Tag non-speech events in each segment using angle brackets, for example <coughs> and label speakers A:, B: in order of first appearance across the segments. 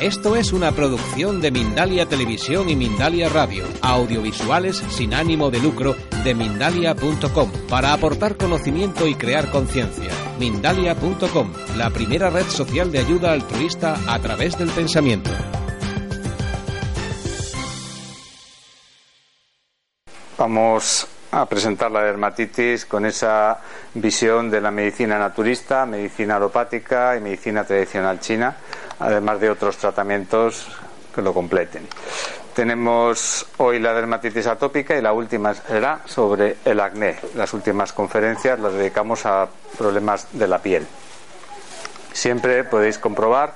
A: Esto es una producción de Mindalia Televisión y Mindalia Radio, audiovisuales sin ánimo de lucro de mindalia.com, para aportar conocimiento y crear conciencia. Mindalia.com, la primera red social de ayuda altruista a través del pensamiento.
B: Vamos a presentar la dermatitis con esa visión de la medicina naturista, medicina alopática y medicina tradicional china, además de otros tratamientos que lo completen. Tenemos hoy la dermatitis atópica y la última será sobre el acné. Las últimas conferencias las dedicamos a problemas de la piel. Siempre podéis comprobar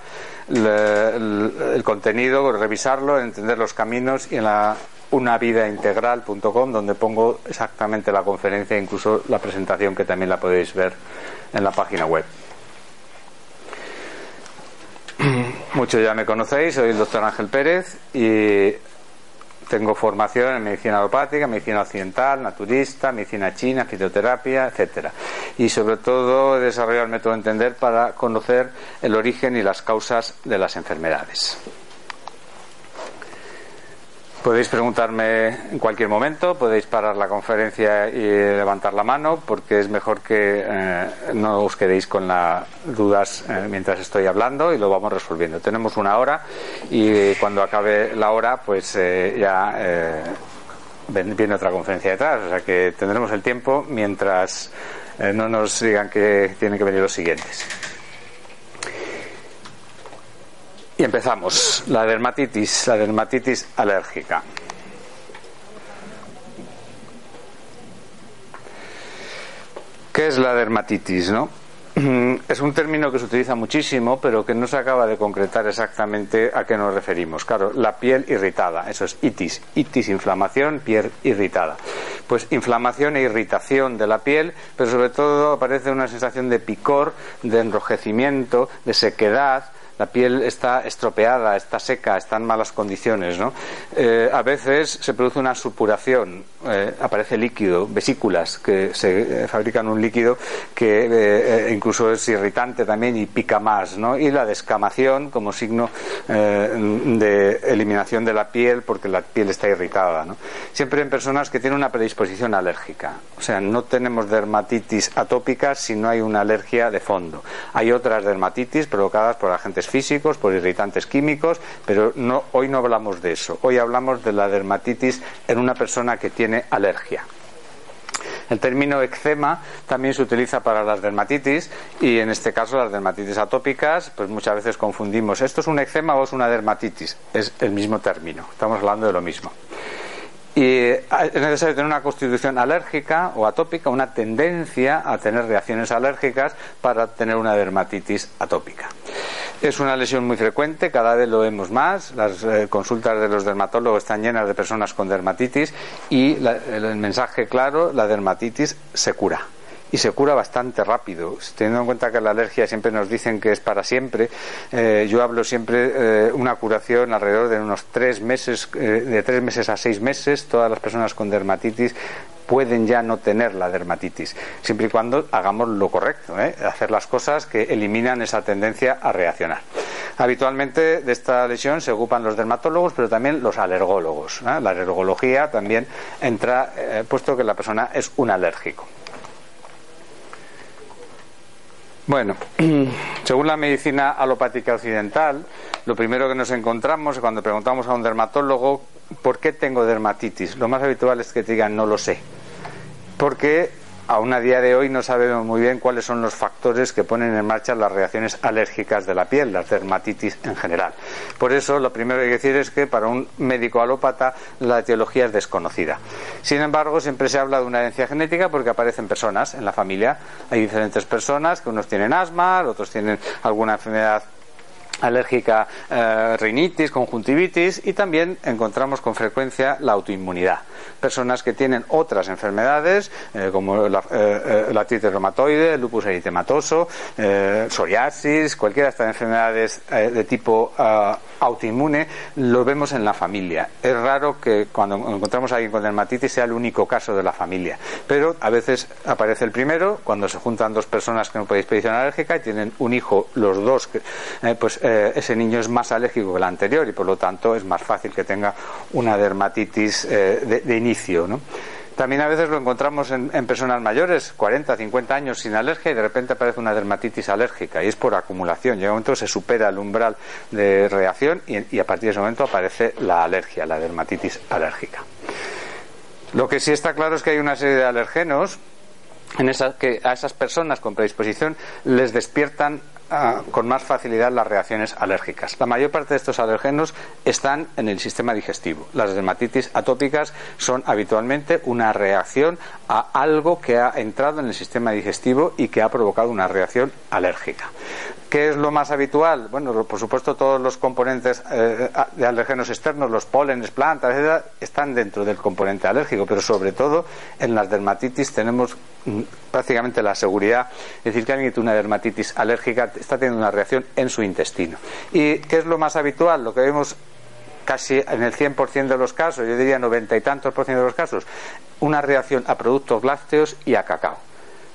B: el, contenido, revisarlo, entender los caminos y en la unavidaintegral.com donde pongo exactamente la conferencia e incluso la presentación que también la podéis ver en la página web. <clears throat> Muchos ya me conocéis, soy el doctor Ángel Pérez y tengo formación en medicina alopática, medicina occidental, naturista, medicina china, fitoterapia, etcétera. Y sobre todo he desarrollado el método de entender para conocer el origen y las causas de las enfermedades. Podéis preguntarme en cualquier momento, podéis parar la conferencia y levantar la mano, porque es mejor que eh, no os quedéis con las dudas eh, mientras estoy hablando y lo vamos resolviendo. Tenemos una hora y cuando acabe la hora, pues eh, ya viene otra conferencia detrás, o sea que tendremos el tiempo mientras no nos digan que tienen que venir los siguientes. Y empezamos. La dermatitis, la dermatitis alérgica. ¿Qué es la dermatitis, no? <clears throat> Es un término que se utiliza muchísimo, pero que no se acaba de concretar exactamente a qué nos referimos. Claro, la piel irritada, eso es itis. Itis, inflamación, piel irritada. Pues inflamación e irritación de la piel, pero sobre todo aparece una sensación de picor, de enrojecimiento, de sequedad, la piel está estropeada, está seca, está en malas condiciones. ¿no? Eh, a veces se produce una supuración, eh, aparece líquido, vesículas que se eh, fabrican un líquido que incluso es irritante también y pica más. ¿no? Y la descamación como signo de eliminación de la piel porque la piel está irritada. ¿no? Siempre en personas que tienen una predisposición alérgica. O sea, no tenemos dermatitis atópica si no hay una alergia de fondo. Hay otras dermatitis provocadas por agentes físicos, por irritantes químicos, pero hoy no hablamos de eso. Hoy hablamos de la dermatitis en una persona que tiene alergia. El término eczema también se utiliza para las dermatitis y en este caso las dermatitis atópicas, pues muchas veces confundimos, ¿esto es un eczema o es una dermatitis? Es el mismo término, estamos hablando de lo mismo. Y es necesario tener una constitución alérgica o atópica, una tendencia a tener reacciones alérgicas para tener una dermatitis atópica. Es una lesión muy frecuente, cada vez lo vemos más. Las eh, consultas de los dermatólogos están llenas de personas con dermatitis y el mensaje claro, la dermatitis se cura y se cura bastante rápido. Teniendo en cuenta que la alergia siempre nos dicen que es para siempre, eh, yo hablo siempre eh, una curación alrededor de unos tres meses, eh, de tres meses a seis meses. Todas las personas con dermatitis pueden ya no tener la dermatitis, siempre y cuando hagamos lo correcto, hacer las cosas que eliminan esa tendencia a reaccionar. Habitualmente de esta lesión se ocupan los dermatólogos, pero también los alergólogos. La alergología también entra, puesto que la persona es un alérgico. Bueno, <clears throat> según la medicina alopática occidental, lo primero que nos encontramos cuando preguntamos a un dermatólogo ¿por qué tengo dermatitis? Lo más habitual es que te digan no lo sé. Porque aún a día de hoy no sabemos muy bien cuáles son los factores que ponen en marcha las reacciones alérgicas de la piel, las dermatitis en general. Por eso, lo primero que hay que decir es que para un médico alópata la etiología es desconocida. Sin embargo, siempre se habla de una herencia genética porque aparecen personas en la familia. Hay diferentes personas que unos tienen asma, otros tienen alguna enfermedad alérgica eh, rinitis, conjuntivitis y también encontramos con frecuencia la autoinmunidad. Personas que tienen otras enfermedades eh, como la, eh, la artritis reumatoide, el lupus eritematoso, psoriasis, cualquiera de estas enfermedades de tipo autoinmune, lo vemos en la familia. Es raro que cuando encontramos a alguien con dermatitis sea el único caso de la familia, pero a veces aparece el primero cuando se juntan dos personas que no pueden predisposición alérgica y tienen un hijo los dos, pues eh, ese niño es más alérgico que el anterior y por lo tanto es más fácil que tenga una dermatitis eh, de, inicio. También a veces lo encontramos en, personas mayores, 40, 50 años sin alergia y de repente aparece una dermatitis alérgica y es por acumulación. Llega un momento se supera el umbral de reacción y, a partir de ese momento aparece la alergia, la dermatitis alérgica. Lo que sí está claro es que hay una serie de alergenos en que a esas personas con predisposición les despiertan con más facilidad las reacciones alérgicas. La mayor parte de estos alergenos están en el sistema digestivo. Las dermatitis atópicas son habitualmente una reacción a algo que ha entrado en el sistema digestivo y que ha provocado una reacción alérgica. ¿Qué es lo más habitual? Bueno, por supuesto, todos los componentes eh, de alérgenos externos, los pólenes, plantas, etc., están dentro del componente alérgico, pero sobre todo en las dermatitis tenemos mm, prácticamente la seguridad, es decir, que alguien tiene una dermatitis alérgica está teniendo una reacción en su intestino. ¿Y qué es lo más habitual? Lo que vemos casi en el 100% de los casos, yo diría noventa y tantos por ciento de los casos, una reacción a productos lácteos y a cacao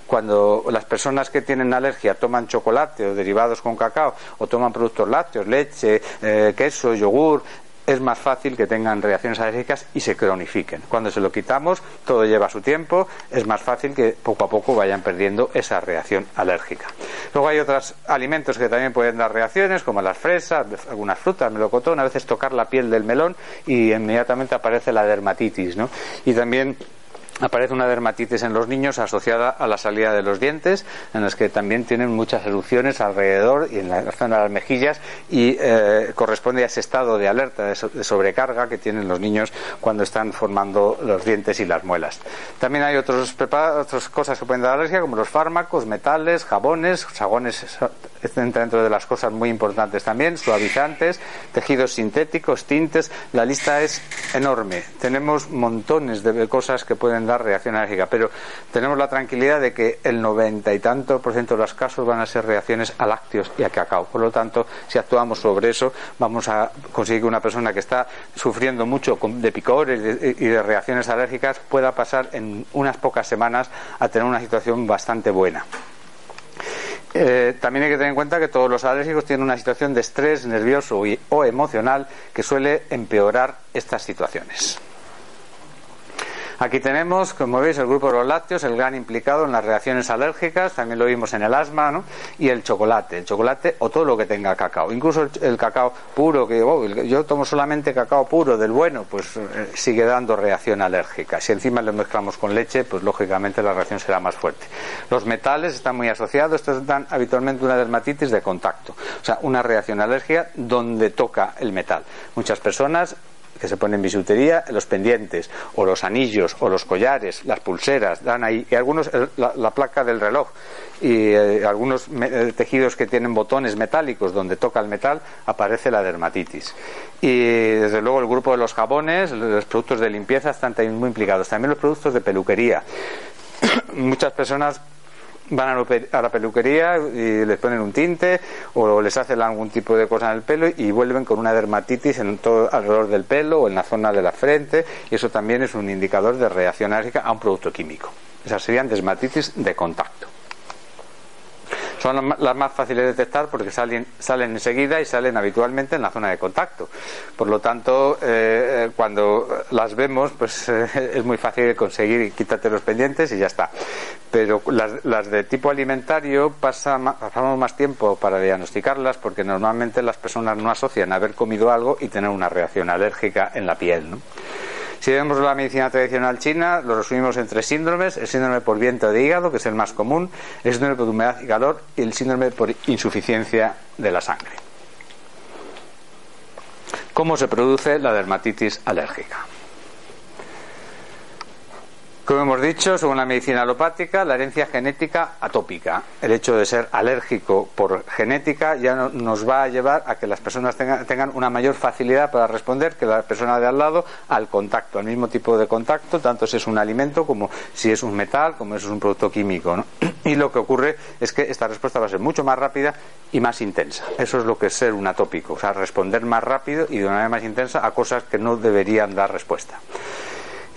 B: cuando las personas que tienen alergia toman chocolate o derivados con cacao o toman productos lácteos, leche, eh, queso, yogur, es más fácil que tengan reacciones alérgicas y se cronifiquen. Cuando se lo quitamos, todo lleva su tiempo, es más fácil que poco a poco vayan perdiendo esa reacción alérgica. Luego hay otros alimentos que también pueden dar reacciones, como las fresas, algunas frutas, melocotón, a veces tocar la piel del melón y inmediatamente aparece la dermatitis, ¿no? Y también aparece una dermatitis en los niños asociada a la salida de los dientes, en las que también tienen muchas erupciones alrededor y en la zona de las mejillas y eh, corresponde a ese estado de alerta, de, sobrecarga que tienen los niños cuando están formando los dientes y las muelas. También hay otros otras cosas que pueden dar alergia, como los fármacos, metales, jabones, jabones entra dentro de las cosas muy importantes también, suavizantes, tejidos sintéticos, tintes, la lista es enorme. Tenemos montones de cosas que pueden dar reacción alérgica, pero tenemos la tranquilidad de que el noventa y tanto por ciento de los casos van a ser reacciones a lácteos y a cacao. Por lo tanto, si actuamos sobre eso, vamos a conseguir que una persona que está sufriendo mucho de picores y de reacciones alérgicas pueda pasar en unas pocas semanas a tener una situación bastante buena. Eh, también hay que tener en cuenta que todos los alérgicos tienen una situación de estrés nervioso o emocional que suele empeorar estas situaciones. Aquí tenemos, como veis, el grupo de los lácteos, el gran implicado en las reacciones alérgicas, también lo vimos en el asma, ¿no? Y el chocolate, el chocolate o todo lo que tenga cacao. Incluso el, cacao puro, que oh, yo tomo solamente cacao puro del bueno, pues eh, sigue dando reacción alérgica. Si encima lo mezclamos con leche, pues lógicamente la reacción será más fuerte. Los metales están muy asociados, estos dan habitualmente una dermatitis de contacto, o sea, una reacción alérgica donde toca el metal. Muchas personas que se ponen bisutería, los pendientes, o los anillos, o los collares, las pulseras, dan ahí, y algunos, la, placa del reloj, y eh, algunos eh, tejidos que tienen botones metálicos donde toca el metal, aparece la dermatitis. Y desde luego el grupo de los jabones, los productos de limpieza están también muy implicados. También los productos de peluquería. <coughs> Muchas personas van a la peluquería y les ponen un tinte o les hacen algún tipo de cosa en el pelo y vuelven con una dermatitis en todo alrededor del pelo o en la zona de la frente y eso también es un indicador de reacción alérgica a un producto químico. Esas serían dermatitis de contacto. Son las más fáciles de detectar porque salen, salen enseguida y salen habitualmente en la zona de contacto. Por lo tanto, eh, eh, cuando las vemos, pues <laughs> eh, es muy fácil conseguir quitarte los pendientes y ya está. Pero las, de tipo alimentario pasamos más tiempo para diagnosticarlas porque normalmente las personas no asocian haber comido algo y tener una reacción alérgica en la piel. Si vemos la medicina tradicional china, lo resumimos en tres síndromes: el síndrome por viento de hígado, que es el más común, el síndrome por humedad y calor y el síndrome por insuficiencia de la sangre. ¿Cómo se produce la dermatitis alérgica? Como hemos dicho, según la medicina alopática, la herencia genética atópica, el hecho de ser alérgico por genética ya nos va a llevar a que las personas tengan, una mayor facilidad para responder que la persona de al lado al contacto, al mismo tipo de contacto, tanto si es un alimento como si es un metal, como si es un producto químico. Y lo que ocurre es que esta respuesta va a ser mucho más rápida y más intensa. Eso es lo que es ser un atópico, o sea, responder más rápido y de una manera más intensa a cosas que no deberían dar respuesta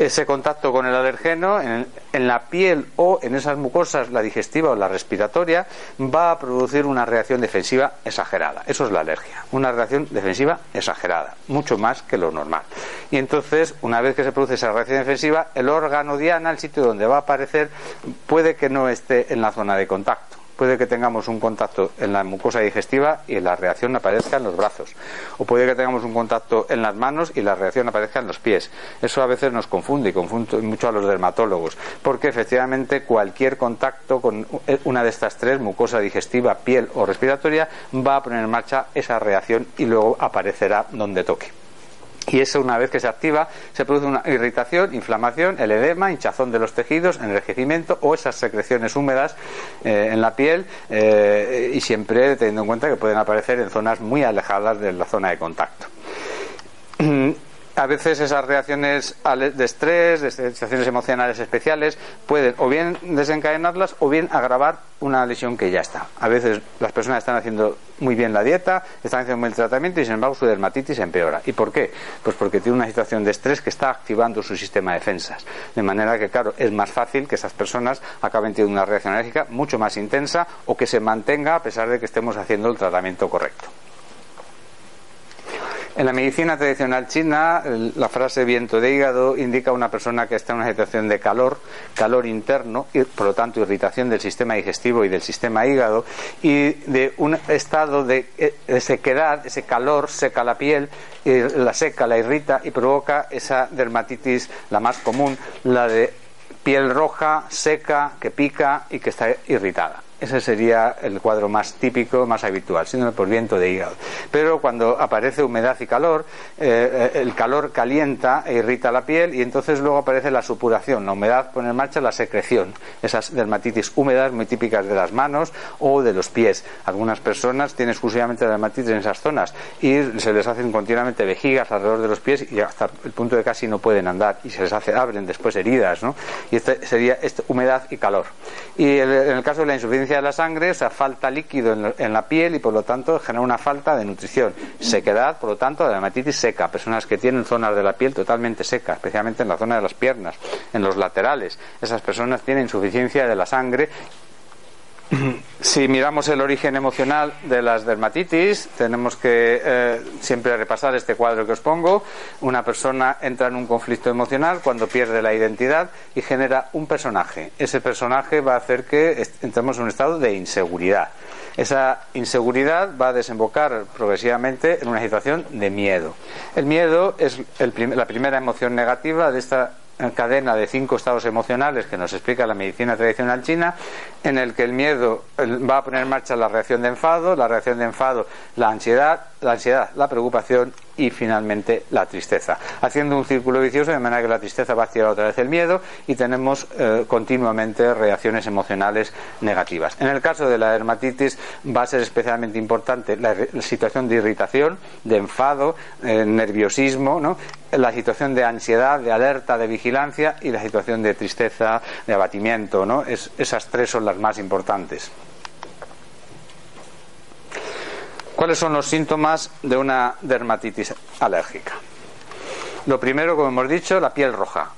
B: ese contacto con el alergeno en, la piel o en esas mucosas, la digestiva o la respiratoria, va a producir una reacción defensiva exagerada. Eso es la alergia, una reacción defensiva exagerada, mucho más que lo normal. Y entonces, una vez que se produce esa reacción defensiva, el órgano diana, el sitio donde va a aparecer, puede que no esté en la zona de contacto puede que tengamos un contacto en la mucosa digestiva y la reacción aparezca en los brazos. O puede que tengamos un contacto en las manos y la reacción aparezca en los pies. Eso a veces nos confunde y confunde mucho a los dermatólogos, porque efectivamente cualquier contacto con una de estas tres, mucosa digestiva, piel o respiratoria, va a poner en marcha esa reacción y luego aparecerá donde toque. Y eso una vez que se activa se produce una irritación, inflamación, el edema, hinchazón de los tejidos, enrejecimiento o esas secreciones húmedas eh, en la piel eh, y siempre teniendo en cuenta que pueden aparecer en zonas muy alejadas de la zona de contacto <clears throat> a veces esas reacciones de estrés, de sensaciones emocionales especiales, pueden o bien desencadenarlas o bien agravar una lesión que ya está. A veces las personas están haciendo muy bien la dieta, están haciendo muy el tratamiento y sin embargo su dermatitis empeora. ¿Y por qué? Pues porque tiene una situación de estrés que está activando su sistema de defensas. De manera que, claro, es más fácil que esas personas acaben teniendo una reacción alérgica mucho más intensa o que se mantenga a pesar de que estemos haciendo el tratamiento correcto. En la medicina tradicional china, la frase viento de hígado indica a una persona que está en una situación de calor, calor interno, y por lo tanto irritación del sistema digestivo y del sistema hígado, y de un estado de, de sequedad, ese calor seca la piel, la seca, la irrita y provoca esa dermatitis, la más común, la de piel roja, seca, que pica y que está irritada. Ese sería el cuadro más típico, más habitual, síndrome por viento de hígado. Pero cuando aparece humedad y calor, eh, eh, el calor calienta e irrita la piel y entonces luego aparece la supuración. La humedad pone en marcha la secreción, esas dermatitis húmedas muy típicas de las manos o de los pies. Algunas personas tienen exclusivamente dermatitis en esas zonas y se les hacen continuamente vejigas alrededor de los pies y hasta el punto de casi no pueden andar y se les hace, abren después heridas. ¿no? Y este sería este, humedad y calor. Y en el caso de la insuficiencia de la sangre, o sea, falta líquido en, la piel y por lo tanto genera una falta de nutrición. Sequedad, por lo tanto, de la hematitis seca. Personas que tienen zonas de la piel totalmente secas, especialmente en la zona de las piernas, en los laterales. Esas personas tienen insuficiencia de la sangre <clears throat> si miramos el origen emocional de las dermatitis, tenemos que eh, siempre repasar este cuadro que os pongo. Una persona entra en un conflicto emocional cuando pierde la identidad y genera un personaje. Ese personaje va a hacer que entremos en un estado de inseguridad. Esa inseguridad va a desembocar progresivamente en una situación de miedo. El miedo es la primera emoción negativa de esta cadena de cinco estados emocionales que nos explica la medicina tradicional china, en el que el miedo va a poner en marcha la reacción de enfado, la reacción de enfado, la ansiedad, la ansiedad, la preocupación y finalmente la tristeza, haciendo un círculo vicioso de manera que la tristeza va a activar otra vez el miedo y tenemos eh, continuamente reacciones emocionales negativas. En el caso de la dermatitis va a ser especialmente importante la, situación de irritación, de enfado, eh, nerviosismo, ¿no? la situación de ansiedad, de alerta, de vigilancia y la situación de tristeza, de abatimiento. ¿no? esas tres son las más importantes. ¿Cuáles son los síntomas de una dermatitis alérgica? Lo primero, como hemos dicho, la piel roja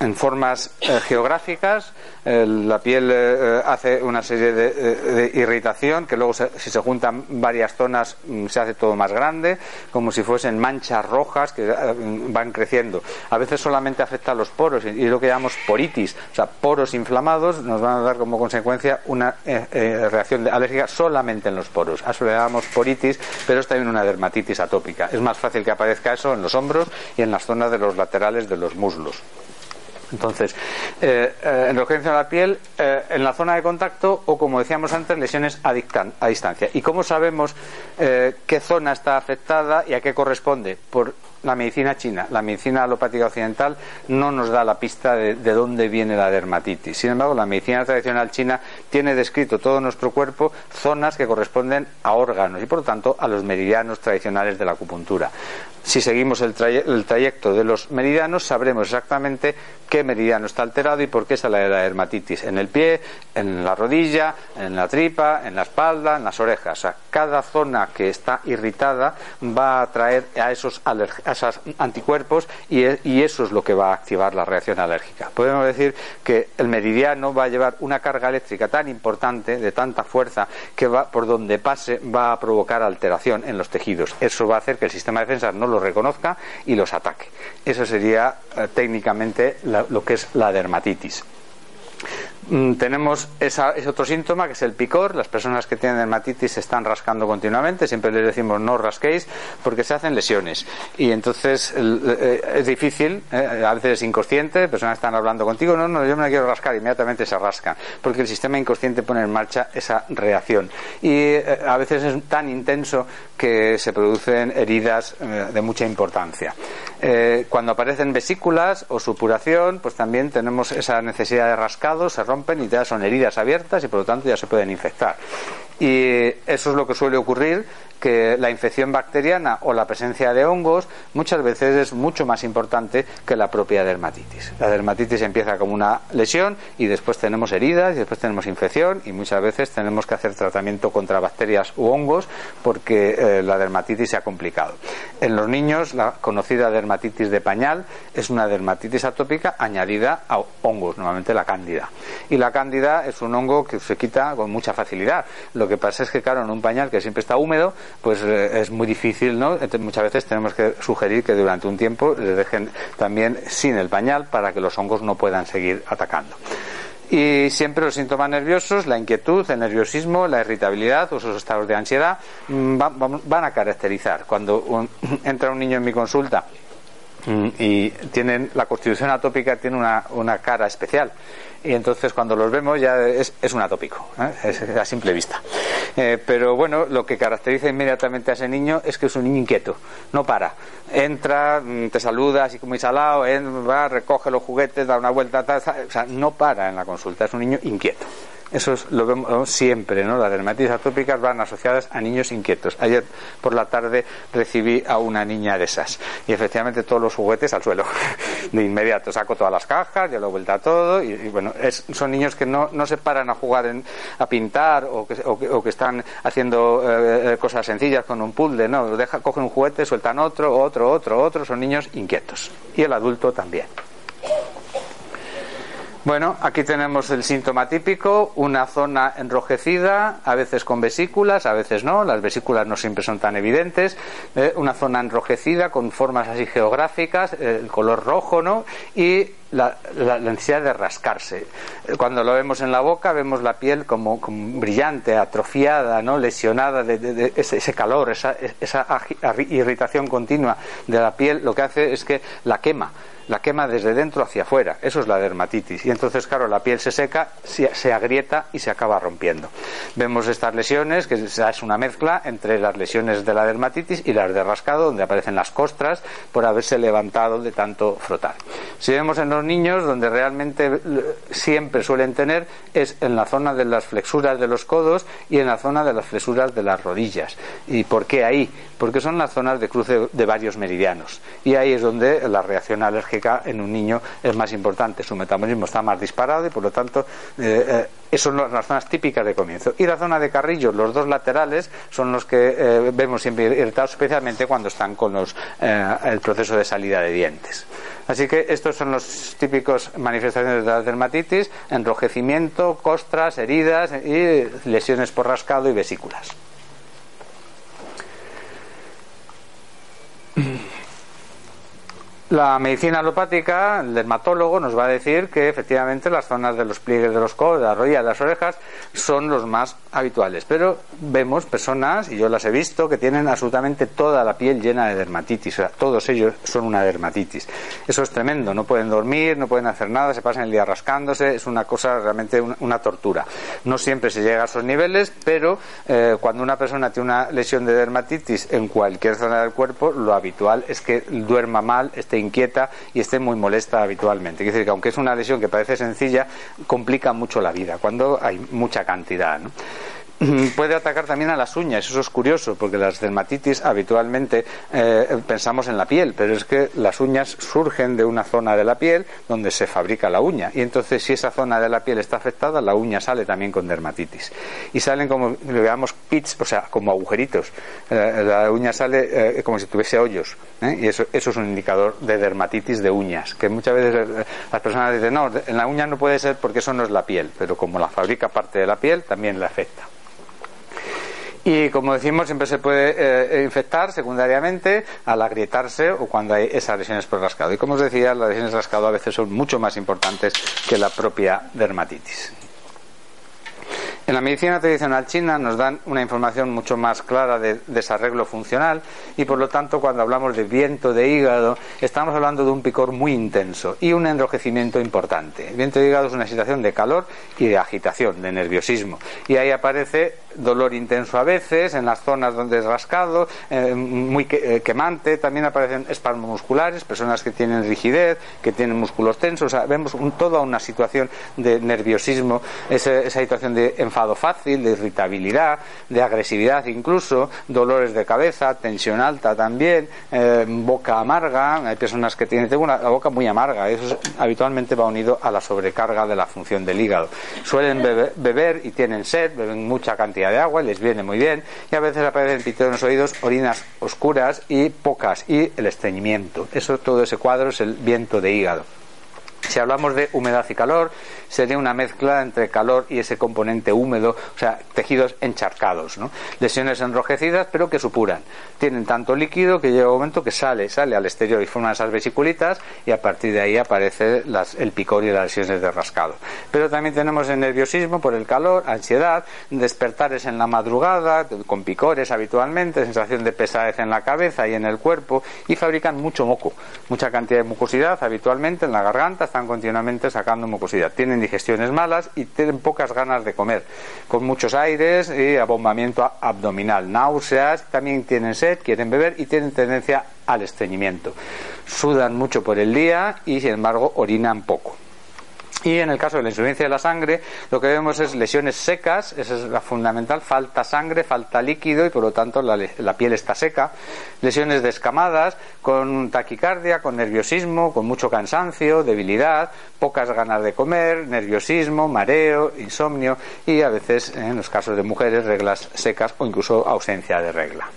B: en formas eh, geográficas. La piel eh, hace una serie de, irritación que luego, si se juntan varias zonas, mm, se hace todo más grande, como si fuesen manchas rojas que eh, van creciendo. A veces solamente afecta a los poros y, lo que llamamos poritis, o sea, poros inflamados, nos van a dar como consecuencia una reacción alérgica solamente en los poros. A eso le llamamos poritis, pero es también una dermatitis atópica. Es más fácil que aparezca eso en los hombros y en las zonas de los laterales de los muslos. Entonces, eh, eh, enrojecimiento de la piel eh, en la zona de contacto o, como decíamos antes, lesiones a, distancia. ¿Y cómo sabemos eh, qué zona está afectada y a qué corresponde? Por la medicina china, la medicina alopática occidental no nos da la pista de, de, dónde viene la dermatitis. Sin embargo, la medicina tradicional china tiene descrito todo nuestro cuerpo zonas que corresponden a órganos y, por lo tanto, a los meridianos tradicionales de la acupuntura. Si seguimos el, traye el trayecto de los meridianos, sabremos exactamente qué meridiano está alterado y por qué sale la dermatitis en el pie, en la rodilla, en la tripa, en la espalda, en las orejas. Cada zona que está irritada va a atraer a esos, anticuerpos y, y, eso es lo que va a activar la reacción alérgica. Podemos decir que el meridiano va a llevar una carga eléctrica tan importante, de tanta fuerza, que va, por donde pase va a provocar alteración en los tejidos. Eso va a hacer que el sistema de defensa no lo reconozca y los ataque. Eso sería eh, técnicamente lo que es la dermatitis. Mm, tenemos esa, ese otro síntoma que es el picor. Las personas que tienen dermatitis se están rascando continuamente. Siempre les decimos no rasquéis porque se hacen lesiones. Y entonces eh, es difícil, eh, a veces es inconsciente. Personas están hablando contigo, no, no, yo me la quiero rascar. Inmediatamente se rascan porque el sistema inconsciente pone en marcha esa reacción. Y eh, a veces es tan intenso que se producen heridas de mucha importancia. Cuando aparecen vesículas o supuración, pues también tenemos esa necesidad de rascado, se rompen y ya son heridas abiertas y por lo tanto ya se pueden infectar. Y eso es lo que suele ocurrir, que la infección bacteriana o la presencia de hongos muchas veces es mucho más importante que la propia dermatitis. La dermatitis empieza como una lesión y después tenemos heridas y después tenemos infección y muchas veces tenemos que hacer tratamiento contra bacterias u hongos porque eh, la dermatitis se ha complicado. En los niños, la conocida dermatitis de pañal es una dermatitis atópica añadida a hongos, normalmente la cándida. Y la cándida es un hongo que se quita con mucha facilidad. Lo pasa es que, claro, en un pañal que siempre está húmedo, pues eh, es muy difícil, ¿no? Muchas veces tenemos que sugerir que durante un tiempo le dejen también sin el pañal para que los hongos no puedan seguir atacando. Y siempre los síntomas nerviosos, la inquietud, el nerviosismo, la irritabilidad o esos estados de ansiedad van, van a caracterizar. Cuando un, <clears throat> entra un niño en mi consulta y tienen la constitución atópica tiene una cara especial y entonces cuando los vemos ya es, un atópico, ¿eh? es a simple vista. Eh, pero bueno, lo que caracteriza inmediatamente a ese niño es que es un niño inquieto, no para. Entra, te saluda así como salado, va, recoge los juguetes, da una vuelta, o sea, no para en la consulta, es un niño inquieto. Eso es, lo vemos siempre, ¿no? Las dermatitis atópicas van asociadas a niños inquietos. Ayer por la tarde recibí a una niña de esas y efectivamente todos los juguetes al suelo. <laughs> De inmediato saco todas las cajas, ya lo vuelta todo y, bueno, es, son niños que no, no, se paran a jugar, en, a pintar o que, o o que están haciendo eh, cosas sencillas con un puzzle, ¿no? Deja, cogen un juguete, sueltan otro, otro, otro, otro. Son niños inquietos. Y el adulto también. Bueno, aquí tenemos el síntoma típico, una zona enrojecida, a veces con vesículas, a veces no, las vesículas no siempre son tan evidentes, eh, una zona enrojecida con formas así geográficas, eh, el color rojo, ¿no? Y la, la, necesidad de rascarse. Cuando lo vemos en la boca, vemos la piel como, brillante, atrofiada, ¿no? lesionada de, ese, calor, esa, esa irritación continua de la piel, lo que hace es que la quema la quema desde dentro hacia afuera. Eso es la dermatitis. Y entonces, claro, la piel se seca, se, agrieta y se acaba rompiendo. Vemos estas lesiones, que es una mezcla entre las lesiones de la dermatitis y las de rascado, donde aparecen las costras por haberse levantado de tanto frotar. Si vemos en los niños, donde realmente siempre suelen tener, es en la zona de las flexuras de los codos y en la zona de las flexuras de las rodillas. ¿Y por qué ahí? Porque son las zonas de cruce de varios meridianos. Y ahí es donde la reacción alérgica en un niño es más importante, su metabolismo está más disparado y por lo tanto eh, eh, son las zonas típicas de comienzo. Y la zona de carrillos, los dos laterales, son los que eh, vemos siempre irritados, especialmente cuando están con los, eh, el proceso de salida de dientes. Así que estos son los típicos manifestaciones de la dermatitis, enrojecimiento, costras, heridas y lesiones por rascado y vesículas. La medicina alopática, el dermatólogo, nos va a decir que efectivamente las zonas de los pliegues de los codos, de la rodilla, de las orejas, son los más habituales, pero vemos personas, y yo las he visto, que tienen absolutamente toda la piel llena de dermatitis, o sea, todos ellos son una dermatitis. Eso es tremendo, no pueden dormir, no pueden hacer nada, se pasan el día rascándose, es una cosa realmente una, tortura. No siempre se llega a esos niveles, pero eh, cuando una persona tiene una lesión de dermatitis en cualquier zona del cuerpo, lo habitual es que duerma mal, esté inquieta y esté muy molesta habitualmente. Es decir, que aunque es una lesión que parece sencilla, complica mucho la vida cuando hay mucha cantidad. ¿no? <laughs> puede atacar también a las uñas. Eso es curioso, porque las dermatitis habitualmente eh, pensamos en la piel, pero es que las uñas surgen de una zona de la piel donde se fabrica la uña. Y entonces, si esa zona de la piel está afectada, la uña sale también con dermatitis. Y salen como, llamamos pits, o sea, como agujeritos. Eh, la uña sale eh, como si tuviese hoyos. Y eso, eso es un indicador de dermatitis de uñas. Que muchas veces las personas dicen, no, en la uña no puede ser porque eso no es la piel, pero como la fabrica parte de la piel, también le afecta. Y como decimos, siempre se puede eh, infectar secundariamente al agrietarse o cuando hay esas lesiones por rascado. Y como os decía, las lesiones rascado a veces son mucho más importantes que la propia dermatitis. En la medicina tradicional china nos dan una información mucho más clara de desarreglo funcional y por lo tanto cuando hablamos de viento de hígado estamos hablando de un picor muy intenso y un enrojecimiento importante. El viento de hígado es una situación de calor y de agitación, de nerviosismo. Y ahí aparece dolor intenso a veces en las zonas donde es rascado, eh, muy eh, quemante, también aparecen espasmos musculares, personas que tienen rigidez, que tienen músculos tensos, vemos toda una situación de nerviosismo, esa, esa situación de enfado fácil, de irritabilidad, de agresividad incluso, dolores de cabeza, tensión alta también, eh, boca amarga, hay personas que tienen tengo una, la boca muy amarga, eso habitualmente va unido a la sobrecarga de la función del hígado. Suelen beber, y tienen sed, beben mucha cantidad de agua y les viene muy bien, y a veces aparecen pitidos en los oídos, orinas oscuras y pocas, y el estreñimiento. Eso, todo ese cuadro es el viento de hígado. Si hablamos de humedad y calor, sería una mezcla entre calor y ese componente húmedo, o sea, tejidos encharcados, ¿no? Lesiones enrojecidas, pero que supuran. Tienen tanto líquido que llega un momento que sale, sale al exterior y forman esas vesiculitas y a partir de ahí aparece el picor y las lesiones de rascado. Pero también tenemos el nerviosismo por el calor, ansiedad, despertares en la madrugada, con picores habitualmente, sensación de pesadez en la cabeza y en el cuerpo y fabrican mucho moco, mucha cantidad de mucosidad habitualmente en la garganta, están continuamente sacando mucosidad. Tienen digestiones malas y tienen pocas ganas de comer, con muchos aires y abombamiento abdominal, náuseas, también tienen sed, quieren beber y tienen tendencia al estreñimiento. Sudan mucho por el día y sin embargo orinan poco. Y en el caso de la insuficiencia de la sangre, lo que vemos es lesiones secas, esa es la fundamental, falta sangre, falta líquido y por lo tanto la, la, piel está seca. Lesiones descamadas, con taquicardia, con nerviosismo, con mucho cansancio, debilidad, pocas ganas de comer, nerviosismo, mareo, insomnio y a veces, en los casos de mujeres, reglas secas o incluso ausencia de regla.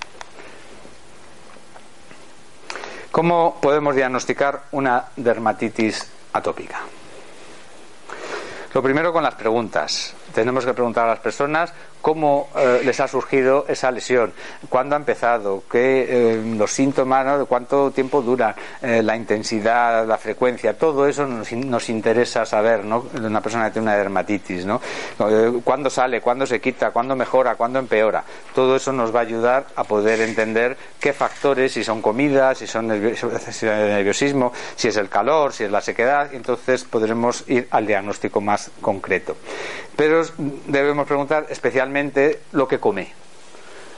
B: ¿Cómo podemos diagnosticar una dermatitis atópica? Lo primero con las preguntas. Tenemos que preguntar a las personas cómo eh, les ha surgido esa lesión, cuándo ha empezado, qué, eh, los síntomas, cuánto tiempo dura, eh, la intensidad, la frecuencia, todo eso nos, interesa saber, ¿no? Una persona que tiene una dermatitis, ¿no? cuándo sale, cuándo se quita, cuándo mejora, cuándo empeora. Todo eso nos va a ayudar a poder entender qué factores, si son comidas, si son nerviosismo, si es el calor, si es la sequedad, y entonces podremos ir al diagnóstico más concreto. Pero debemos preguntar especialmente lo que come.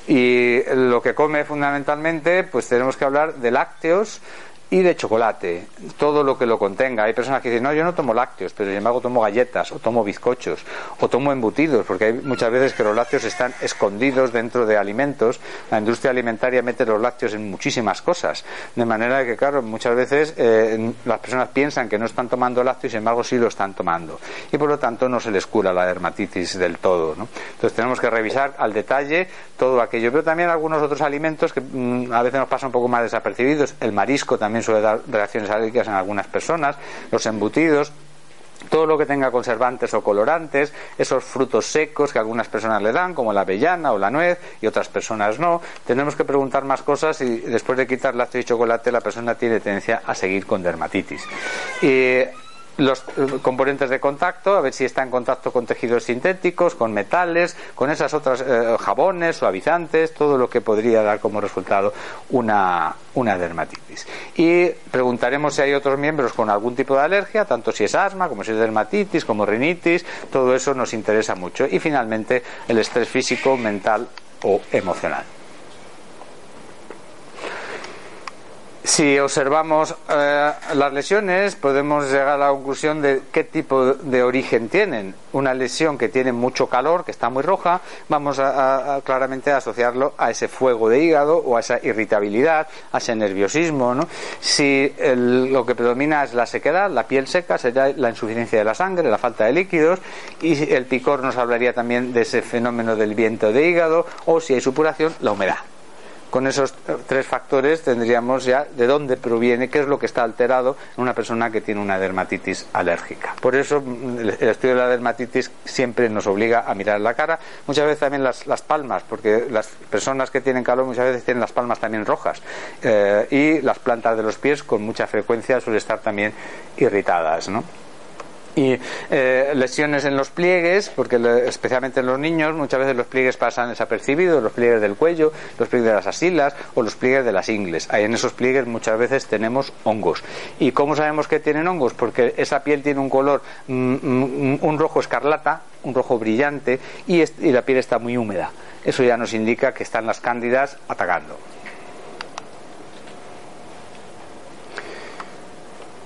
B: Y lo que come fundamentalmente, pues tenemos que hablar de lácteos, y de chocolate, todo lo que lo contenga. Hay personas que dicen, no, yo no tomo lácteos, pero sin embargo tomo galletas, o tomo bizcochos, o tomo embutidos, porque hay muchas veces que los lácteos están escondidos dentro de alimentos. La industria alimentaria mete los lácteos en muchísimas cosas, de manera que, claro, muchas veces eh, las personas piensan que no están tomando lácteos y sin embargo sí lo están tomando. Y por lo tanto no se les cura la dermatitis del todo. ¿no? Entonces tenemos que revisar al detalle todo aquello, pero también algunos otros alimentos que mm, a veces nos pasan un poco más desapercibidos. El marisco también suele dar reacciones alérgicas en algunas personas, los embutidos, todo lo que tenga conservantes o colorantes, esos frutos secos que algunas personas le dan, como la avellana o la nuez, y otras personas no. Tenemos que preguntar más cosas y después de quitar lácteos y chocolate la persona tiene tendencia a seguir con dermatitis. Y los eh, componentes de contacto, a ver si está en contacto con tejidos sintéticos, con metales, con esas otras eh, jabones, suavizantes, todo lo que podría dar como resultado una, una dermatitis. Y preguntaremos si hay otros miembros con algún tipo de alergia, tanto si es asma, como si es dermatitis, como rinitis, todo eso nos interesa mucho. Y finalmente el estrés físico, mental o emocional. Si observamos eh, las lesiones, podemos llegar a la conclusión de qué tipo de origen tienen. Una lesión que tiene mucho calor, que está muy roja, vamos a, claramente a asociarlo a ese fuego de hígado o a esa irritabilidad, a ese nerviosismo. ¿no? Si lo que predomina es la sequedad, la piel seca, será la insuficiencia de la sangre, la falta de líquidos, y el picor nos hablaría también de ese fenómeno del viento de hígado, o si hay supuración, la humedad con esos tres factores tendríamos ya de dónde proviene, qué es lo que está alterado en una persona que tiene una dermatitis alérgica. Por eso mm, el estudio de la dermatitis siempre nos obliga a mirar la cara, muchas veces también las, palmas, porque las personas que tienen calor muchas veces tienen las palmas también rojas eh, y las plantas de los pies con mucha frecuencia suelen estar también irritadas. ¿no? Y eh, lesiones en los pliegues, porque especialmente en los niños muchas veces los pliegues pasan desapercibidos, los pliegues del cuello, los pliegues de las asilas o los pliegues de las ingles. Ahí en esos pliegues muchas veces tenemos hongos. ¿Y cómo sabemos que tienen hongos? Porque esa piel tiene un color, mm, mm, un rojo escarlata, un rojo brillante y, y la piel está muy húmeda. Eso ya nos indica que están las cándidas atacando.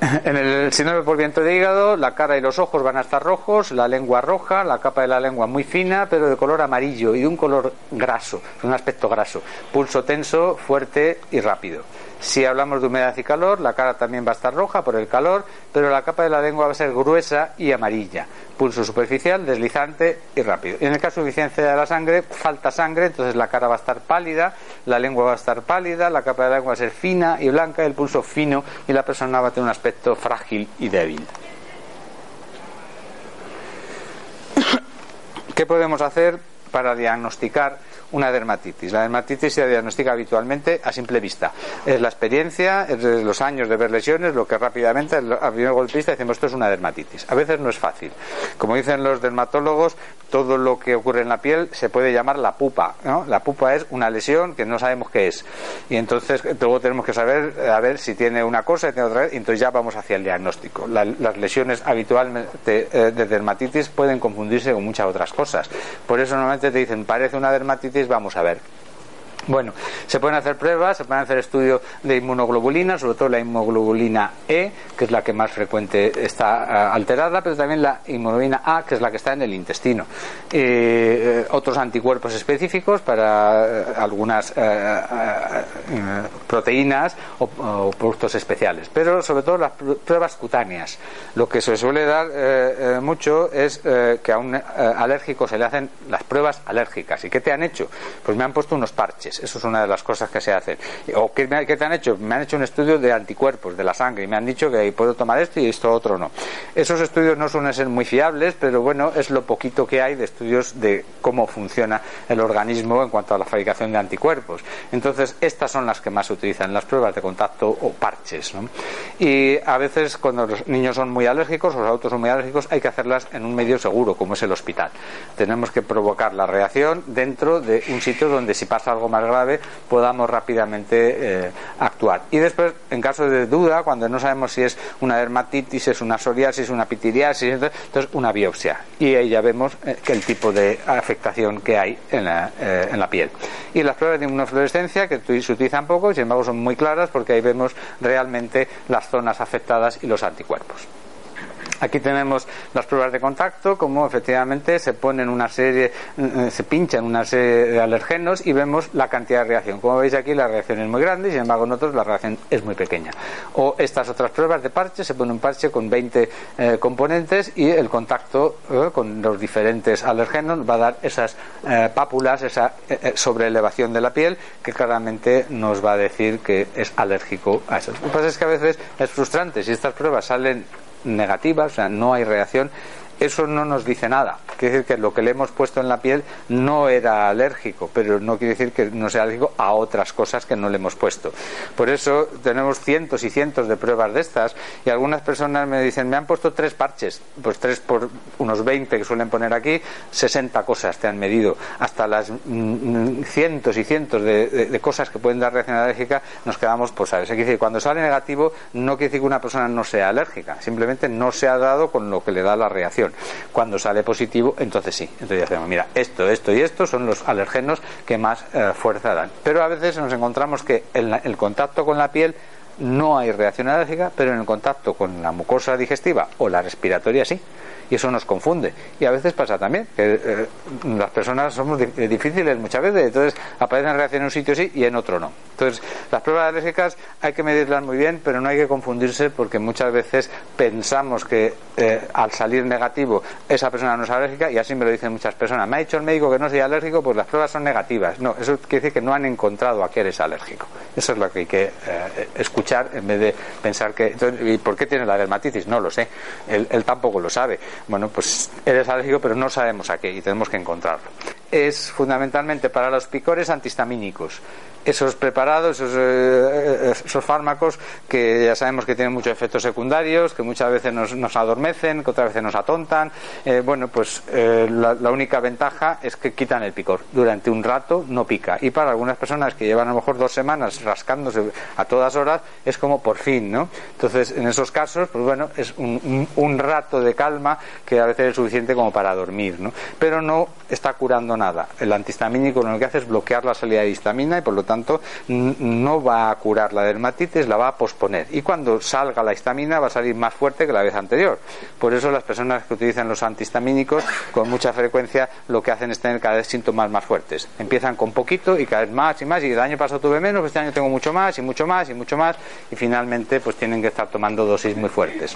B: <laughs> En el síndrome por viento de hígado, la cara y los ojos van a estar rojos, la lengua roja, la capa de la lengua muy fina, pero de color amarillo y de un color graso, un aspecto graso. Pulso tenso, fuerte y rápido. Si hablamos de humedad y calor, la cara también va a estar roja por el calor, pero la capa de la lengua va a ser gruesa y amarilla. Pulso superficial, deslizante y rápido. En el caso de insuficiencia de la sangre, falta sangre, entonces la cara va a estar pálida, la lengua va a estar pálida, la capa de la lengua va a ser fina y blanca, el pulso fino y la persona va a tener un aspecto frágil y débil. <coughs> ¿Qué podemos hacer para diagnosticar una dermatitis. La dermatitis se diagnostica habitualmente a simple vista. Es la experiencia, es los años de ver lesiones, lo que rápidamente a primer golpista decimos esto es una dermatitis. A veces no es fácil. Como dicen los dermatólogos, todo lo que ocurre en la piel se puede llamar la pupa. La pupa es una lesión que no sabemos qué es. Y entonces luego tenemos que saber a ver si tiene una cosa y tiene otra, y entonces ya vamos hacia el diagnóstico. las lesiones habitualmente eh, de dermatitis pueden confundirse con muchas otras cosas. Por eso normalmente te dicen parece una dermatitis vamos a ver. Bueno, se pueden hacer pruebas, se pueden hacer estudios de inmunoglobulina, sobre todo la inmunoglobulina E, que es la que más frecuente está eh, alterada, pero también la inmunoglobulina A, que es la que está en el intestino. Eh, otros anticuerpos específicos para eh, algunas proteínas o, productos especiales, pero sobre todo las pruebas cutáneas. Lo que se suele dar mucho es que a un alérgico se le hacen las pruebas alérgicas. ¿Y qué te han hecho? Pues me han puesto unos parches eso es una de las cosas que se hacen. ¿O qué, te han hecho? Me han hecho un estudio de anticuerpos de la sangre y me han dicho que puedo tomar esto y esto otro no. Esos estudios no suelen ser muy fiables, pero bueno, es lo poquito que hay de estudios de cómo funciona el organismo en cuanto a la fabricación de anticuerpos. Entonces, estas son las que más se utilizan, las pruebas de contacto o parches. Y a veces, cuando los niños son muy alérgicos los adultos son muy alérgicos, hay que hacerlas en un medio seguro, como es el hospital. Tenemos que provocar la reacción dentro de un sitio donde si pasa algo grave podamos rápidamente eh, actuar. Y después, en caso de duda, cuando no sabemos si es una dermatitis, es una psoriasis, una pitiriasis, entonces una biopsia. Y ahí ya vemos eh, el tipo de afectación que hay en la, eh, en la piel. Y las pruebas de inmunofluorescencia, que se utilizan poco, sin embargo son muy claras porque ahí vemos realmente las zonas afectadas y los anticuerpos. Aquí tenemos las pruebas de contacto, como efectivamente se ponen una serie, eh, se pinchan una serie de alergenos y vemos la cantidad de reacción. Como veis aquí, la reacción es muy grande y sin embargo en otros la reacción es muy pequeña. O estas otras pruebas de parche, se pone un parche con 20 eh, componentes y el contacto eh, con los diferentes alergenos va a dar esas pápulas, esa sobreelevación de la piel que claramente nos va a decir que es alérgico a eso. Lo que pasa es que a veces es frustrante si estas pruebas salen negativas, o sea, no hay reacción eso no nos dice nada. Quiere decir que lo que le hemos puesto en la piel no era alérgico, pero no quiere decir que no sea alérgico a otras cosas que no le hemos puesto. Por eso tenemos cientos y cientos de pruebas de estas y algunas personas me dicen, me han puesto tres parches, pues tres por unos 20 que suelen poner aquí, 60 cosas te han medido, hasta las mm, cientos y cientos de, cosas que pueden dar reacción alérgica, nos quedamos por saber. Es decir, cuando sale negativo no quiere decir que una persona no sea alérgica, simplemente no se ha dado con lo que le da la reacción. Cuando sale positivo, entonces sí. Entonces ya decimos, mira, esto, esto y esto son los alergenos que más eh, fuerza dan. Pero a veces nos encontramos que en el contacto con la piel no hay reacción alérgica, pero en el contacto con la mucosa digestiva o la respiratoria sí y eso nos confunde. Y a veces pasa también, que eh, las personas somos difíciles muchas veces, entonces aparecen reacciones en un sitio sí y en otro no. Entonces, las pruebas alérgicas hay que medirlas muy bien, pero no hay que confundirse porque muchas veces pensamos que eh, al salir negativo esa persona no es alérgica y así me lo dicen muchas personas. Me ha dicho el médico que no soy alérgico, pues las pruebas son negativas. No, eso quiere decir que no han encontrado a qué eres alérgico. Eso es lo que hay que eh, escuchar en vez de pensar que. ¿Y por qué tiene la dermatitis? No lo sé. él tampoco lo sabe bueno, pues eres alérgico, pero no sabemos a qué y tenemos que encontrarlo. Es fundamentalmente para los picores antihistamínicos esos preparados, esos, eh, esos, fármacos que ya sabemos que tienen muchos efectos secundarios, que muchas veces nos, adormecen, que otras veces nos atontan. Eh, bueno, pues eh, la, única ventaja es que quitan el picor. Durante un rato no pica. Y para algunas personas que llevan a lo mejor dos semanas rascándose a todas horas, es como por fin, ¿no? Entonces, en esos casos, pues bueno, es un, un rato de calma que a veces es suficiente como para dormir, ¿no? Pero no está curando nada. El antihistamínico lo que hace es bloquear la salida de histamina y por lo tanto no va a curar la dermatitis, la va a posponer. Y cuando salga la histamina va a salir más fuerte que la vez anterior. Por eso las personas que utilizan los antihistamínicos con mucha frecuencia lo que hacen es tener cada vez síntomas más fuertes. Empiezan con poquito y cada vez más y más y el año pasado tuve menos, este año tengo mucho más y mucho más y mucho más y finalmente pues tienen que estar tomando dosis muy fuertes.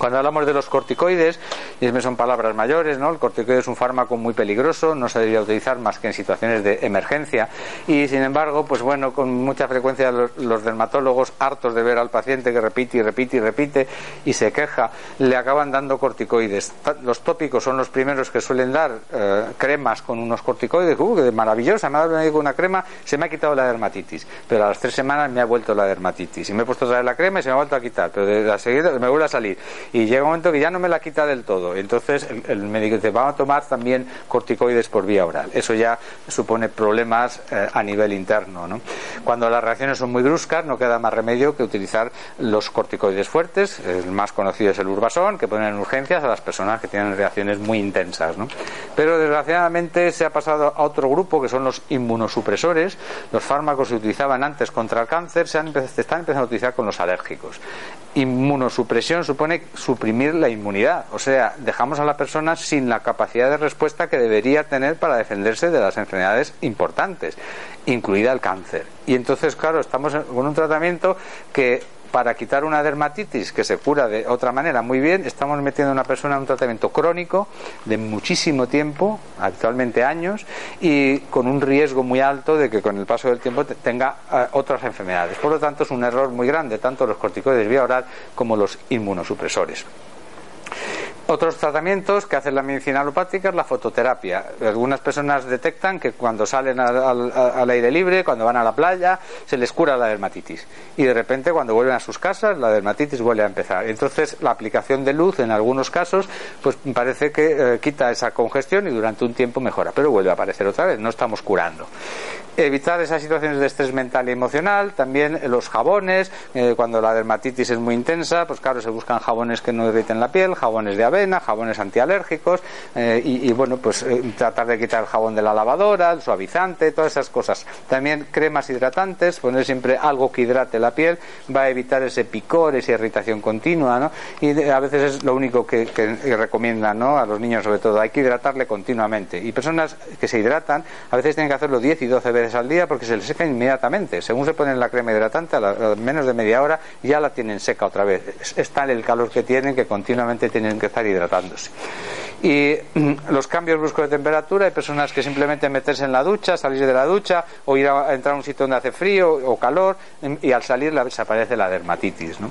B: Cuando hablamos de los corticoides, y son palabras mayores, ¿no? El corticoide es un fármaco muy peligroso, no se debería utilizar más que en situaciones de emergencia. Y sin embargo, pues bueno, con mucha frecuencia los, dermatólogos, hartos de ver al paciente que repite y repite y repite y se queja, le acaban dando corticoides. Los tópicos son los primeros que suelen dar eh, cremas con unos corticoides. ¡Uh, qué maravillosa! Me ha dado una crema, se me ha quitado la dermatitis. Pero a las tres semanas me ha vuelto la dermatitis. Y me he puesto a traer la crema y se me ha vuelto a quitar. Pero de la seguida me vuelve a salir y llega un momento que ya no me la quita del todo. Entonces el, médico dice, vamos a tomar también corticoides por vía oral. Eso ya supone problemas eh, a nivel interno. ¿no? Cuando las reacciones son muy bruscas, no queda más remedio que utilizar los corticoides fuertes. El más conocido es el urbasón, que ponen en urgencias a las personas que tienen reacciones muy intensas. ¿no? Pero desgraciadamente se ha pasado a otro grupo, que son los inmunosupresores. Los fármacos se utilizaban antes contra el cáncer, se, han, se están empezando a utilizar con los alérgicos. Inmunosupresión supone suprimir la inmunidad, o sea, dejamos a la persona sin la capacidad de respuesta que debería tener para defenderse de las enfermedades importantes, incluida el cáncer. Y entonces, claro, estamos con un tratamiento que para quitar una dermatitis que se cura de otra manera muy bien, estamos metiendo a una persona en un tratamiento crónico de muchísimo tiempo, actualmente años, y con un riesgo muy alto de que con el paso del tiempo tenga eh, otras enfermedades. Por lo tanto, es un error muy grande, tanto los corticoides vía oral como los inmunosupresores. Otros tratamientos que hace la medicina alopática es la fototerapia. Algunas personas detectan que cuando salen al, aire libre, cuando van a la playa, se les cura la dermatitis. Y de repente, cuando vuelven a sus casas, la dermatitis vuelve a empezar. Entonces, la aplicación de luz, en algunos casos, pues parece que eh, quita esa congestión y durante un tiempo mejora, pero vuelve a aparecer otra vez. No estamos curando evitar esas situaciones de estrés mental y emocional, también los jabones, eh, cuando la dermatitis es muy intensa, pues claro, se buscan jabones que no irriten la piel, jabones de jabones antialérgicos, eh, y, bueno, pues eh, tratar de quitar el jabón de la lavadora, el suavizante, todas esas cosas. También cremas hidratantes, poner siempre algo que hidrate la piel, va a evitar ese picor, esa irritación continua, ¿no? Y a veces es lo único que, que recomiendan, ¿no? A los niños sobre todo, hay que hidratarle continuamente. Y personas que se hidratan, a veces tienen que hacerlo 10 y 12 veces al día porque se les seca inmediatamente. Según se ponen la crema hidratante, a, menos de media hora ya la tienen seca otra vez. Es, tal el calor que tienen que continuamente tienen que estar hidratándose. Y mm, los cambios bruscos de temperatura, hay personas que simplemente meterse en la ducha, salir de la ducha o ir a, entrar a un sitio donde hace frío o calor y al salir desaparece la dermatitis. ¿no?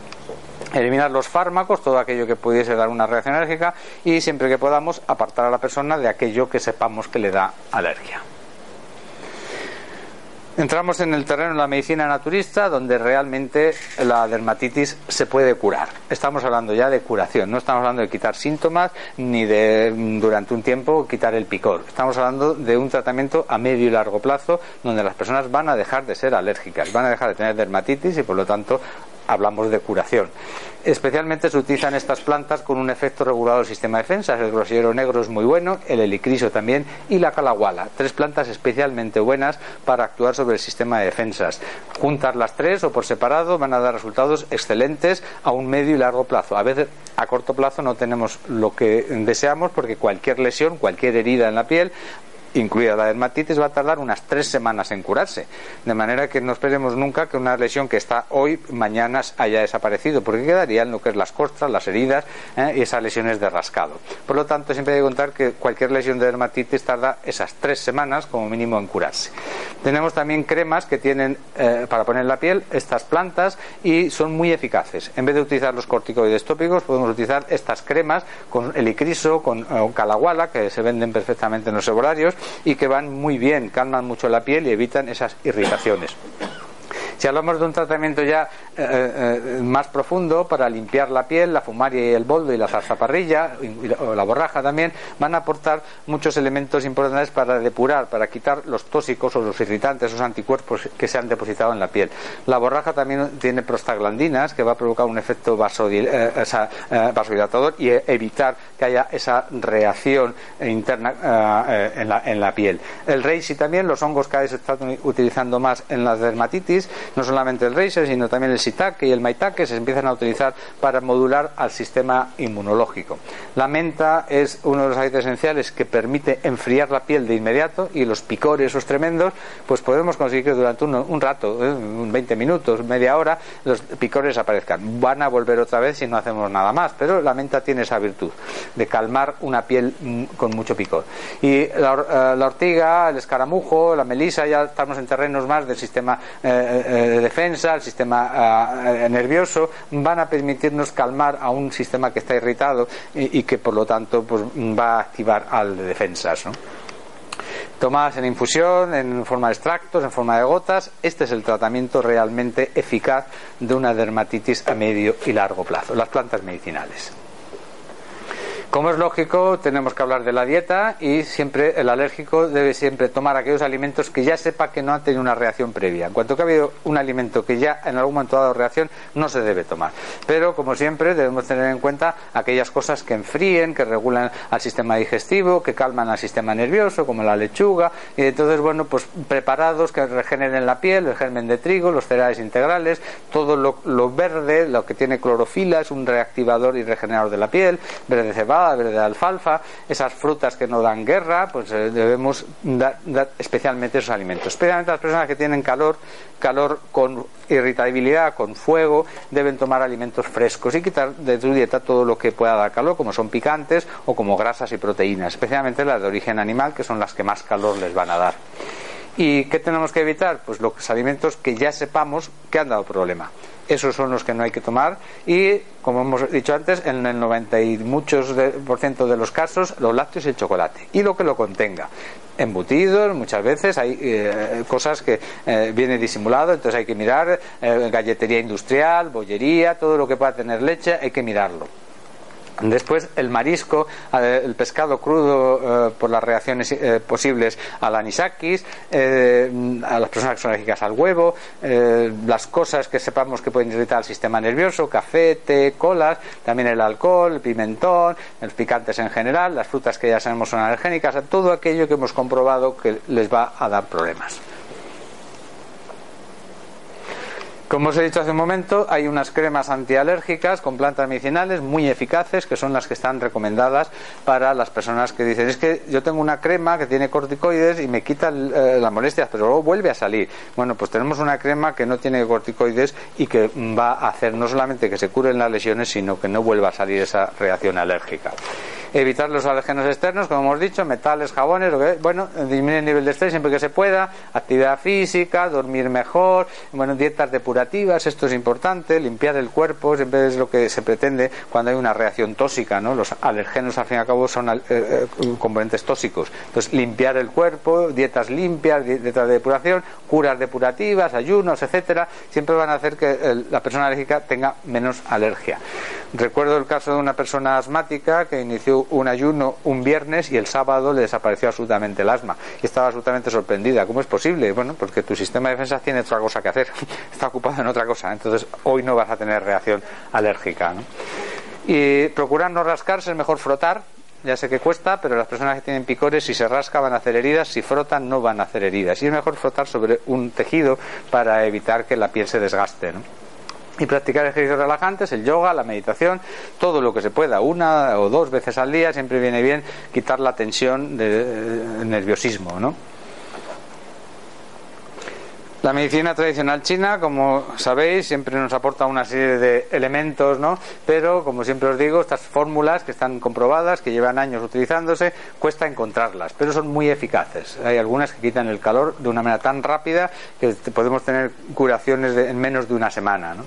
B: eliminar los fármacos, todo aquello que pudiese dar una reacción alérgica y siempre que podamos apartar a la persona de aquello que sepamos que le da alergia. Entramos en el terreno de la medicina naturista, donde realmente la dermatitis se puede curar. Estamos hablando ya de curación, no estamos hablando de quitar síntomas ni de durante un tiempo quitar el picor. Estamos hablando de un tratamiento a medio y largo plazo, donde las personas van a dejar de ser alérgicas, van a dejar de tener dermatitis y por lo tanto hablamos de curación. Especialmente se utilizan estas plantas con un efecto regulador del sistema de defensa. El grosero negro es muy bueno, el helicriso también y la calaguala. Tres plantas especialmente buenas para actuar sobre el sistema de defensas. Juntar las tres o por separado van a dar resultados excelentes a un medio y largo plazo. A veces a corto plazo no tenemos lo que deseamos porque cualquier lesión, cualquier herida en la piel incluida la dermatitis, va a tardar unas tres semanas en curarse. De manera que no esperemos nunca que una lesión que está hoy, mañana haya desaparecido, porque quedarían lo que es las costras, las heridas ¿eh? y esas lesiones de rascado. Por lo tanto, siempre hay que contar que cualquier lesión de dermatitis tarda esas tres semanas como mínimo en curarse. Tenemos también cremas que tienen eh, para poner en la piel estas plantas y son muy eficaces. En vez de utilizar los corticoides tópicos, podemos utilizar estas cremas con helicriso, con eh, calaguala, que se venden perfectamente en los herbarios y que van muy bien, calman mucho la piel y evitan esas irritaciones. Si hablamos de un tratamiento ya eh, eh, más profundo para limpiar la piel, la fumaria y el boldo y la zarzaparrilla o la borraja también van a aportar muchos elementos importantes para depurar, para quitar los tóxicos o los irritantes, esos anticuerpos que se han depositado en la piel. La borraja también tiene prostaglandinas que va a provocar un efecto eh, vasodilatador y evitar que haya esa reacción interna en la, en, la, piel. El reishi también, los hongos vez se están utilizando más en la dermatitis no solamente el Reiser, sino también el Sitake y el Maitake se empiezan a utilizar para modular al sistema inmunológico. La menta es uno de los aceites esenciales que permite enfriar la piel de inmediato y los picores esos tremendos, pues podemos conseguir que durante un, rato, 20 ¿eh? minutos, media hora, los picores aparezcan. Van a volver otra vez si no hacemos nada más, pero la menta tiene esa virtud de calmar una piel mm, con mucho picor. Y la, eh, ortiga, el escaramujo, la melisa, ya estamos en terrenos más del sistema eh, de defensa, el sistema ah, nervioso, van a permitirnos calmar a un sistema que está irritado y, que por lo tanto pues, va a activar al de defensas. Tomadas en infusión, en forma de extractos, en forma de gotas, este es el tratamiento realmente eficaz de una dermatitis a medio y largo plazo, las plantas medicinales. Como es lógico, tenemos que hablar de la dieta y siempre el alérgico debe siempre tomar aquellos alimentos que ya sepa que no han tenido una reacción previa. En cuanto que ha habido un alimento que ya en algún momento ha dado reacción, no se debe tomar. Pero, como siempre, debemos tener en cuenta aquellas cosas que enfríen, que regulan al sistema digestivo, que calman al sistema nervioso, como la lechuga. Y entonces, bueno, pues preparados que regeneren la piel, el germen de trigo, los cereales integrales, todo lo, verde, lo que tiene clorofila, es un reactivador y regenerador de la piel, verde cebada verde de alfalfa, esas frutas que no dan guerra, pues eh, debemos dar, especialmente esos alimentos. Especialmente las personas que tienen calor, calor con irritabilidad, con fuego, deben tomar alimentos frescos y quitar de su dieta todo lo que pueda dar calor, como son picantes o como grasas y proteínas, especialmente las de origen animal, que son las que más calor les van a dar. ¿Y qué tenemos que evitar? Pues los alimentos que ya sepamos que han dado problema. Esos son los que no hay que tomar y como hemos dicho antes en el 90 y muchos por ciento de los casos los lácteos y el chocolate y lo que lo contenga. Embutidos muchas veces hay eh, cosas que eh, viene disimulado entonces hay que mirar eh, galletería industrial bollería todo lo que pueda tener leche hay que mirarlo Después el marisco, eh, el pescado crudo eh, por las reacciones eh, posibles al anisakis, a las personas alérgicas al huevo, las cosas que sepamos que pueden irritar al sistema nervioso, café, té, colas, también el alcohol, el pimentón, los picantes en general, las frutas que ya sabemos son alergénicas, todo aquello que hemos comprobado que les va a dar problemas. Como os he dicho hace un momento, hay unas cremas antialérgicas con plantas medicinales muy eficaces que son las que están recomendadas para las personas que dicen es que yo tengo una crema que tiene corticoides y me quita eh, las molestias, pero luego vuelve a salir. Bueno, pues tenemos una crema que no tiene corticoides y que va a hacer no solamente que se curen las lesiones, sino que no vuelva a salir esa reacción alérgica. Evitar los alérgenos externos, como hemos dicho, metales, jabones, lo que, bueno, disminuir el nivel de estrés siempre que se pueda, actividad física, dormir mejor, bueno, dietas depurativas, esto es importante, limpiar el cuerpo, siempre es lo que se pretende cuando hay una reacción tóxica, ¿no? Los alérgenos al fin y al cabo son eh, eh, componentes tóxicos. Entonces, limpiar el cuerpo, dietas limpias, dietas de depuración, curas depurativas, ayunos, etcétera, siempre van a hacer que la persona alérgica tenga menos alergia. Recuerdo el caso de una persona asmática que inició un ayuno un viernes y el sábado le desapareció absolutamente el asma. Y estaba absolutamente sorprendida. ¿Cómo es posible? Bueno, porque tu sistema de defensa tiene otra cosa que hacer. <laughs> Está ocupado en otra cosa. Entonces, hoy no vas a tener reacción alérgica. Y procurar no rascarse, es mejor frotar. Ya sé que cuesta, pero las personas que tienen picores, si se rasca van a hacer heridas, si frotan no van a hacer heridas. Y es mejor frotar sobre un tejido para evitar que la piel se desgaste. ¿no? Y practicar ejercicios relajantes, el yoga, la meditación, todo lo que se pueda, una o dos veces al día, siempre viene bien quitar la tensión de, eh, nerviosismo, ¿no? La medicina tradicional china, como sabéis, siempre nos aporta una serie de elementos, ¿no? Pero, como siempre os digo, estas fórmulas que están comprobadas, que llevan años utilizándose, cuesta encontrarlas, pero son muy eficaces. Hay algunas que quitan el calor de una manera tan rápida que podemos tener curaciones en menos de una semana, ¿no?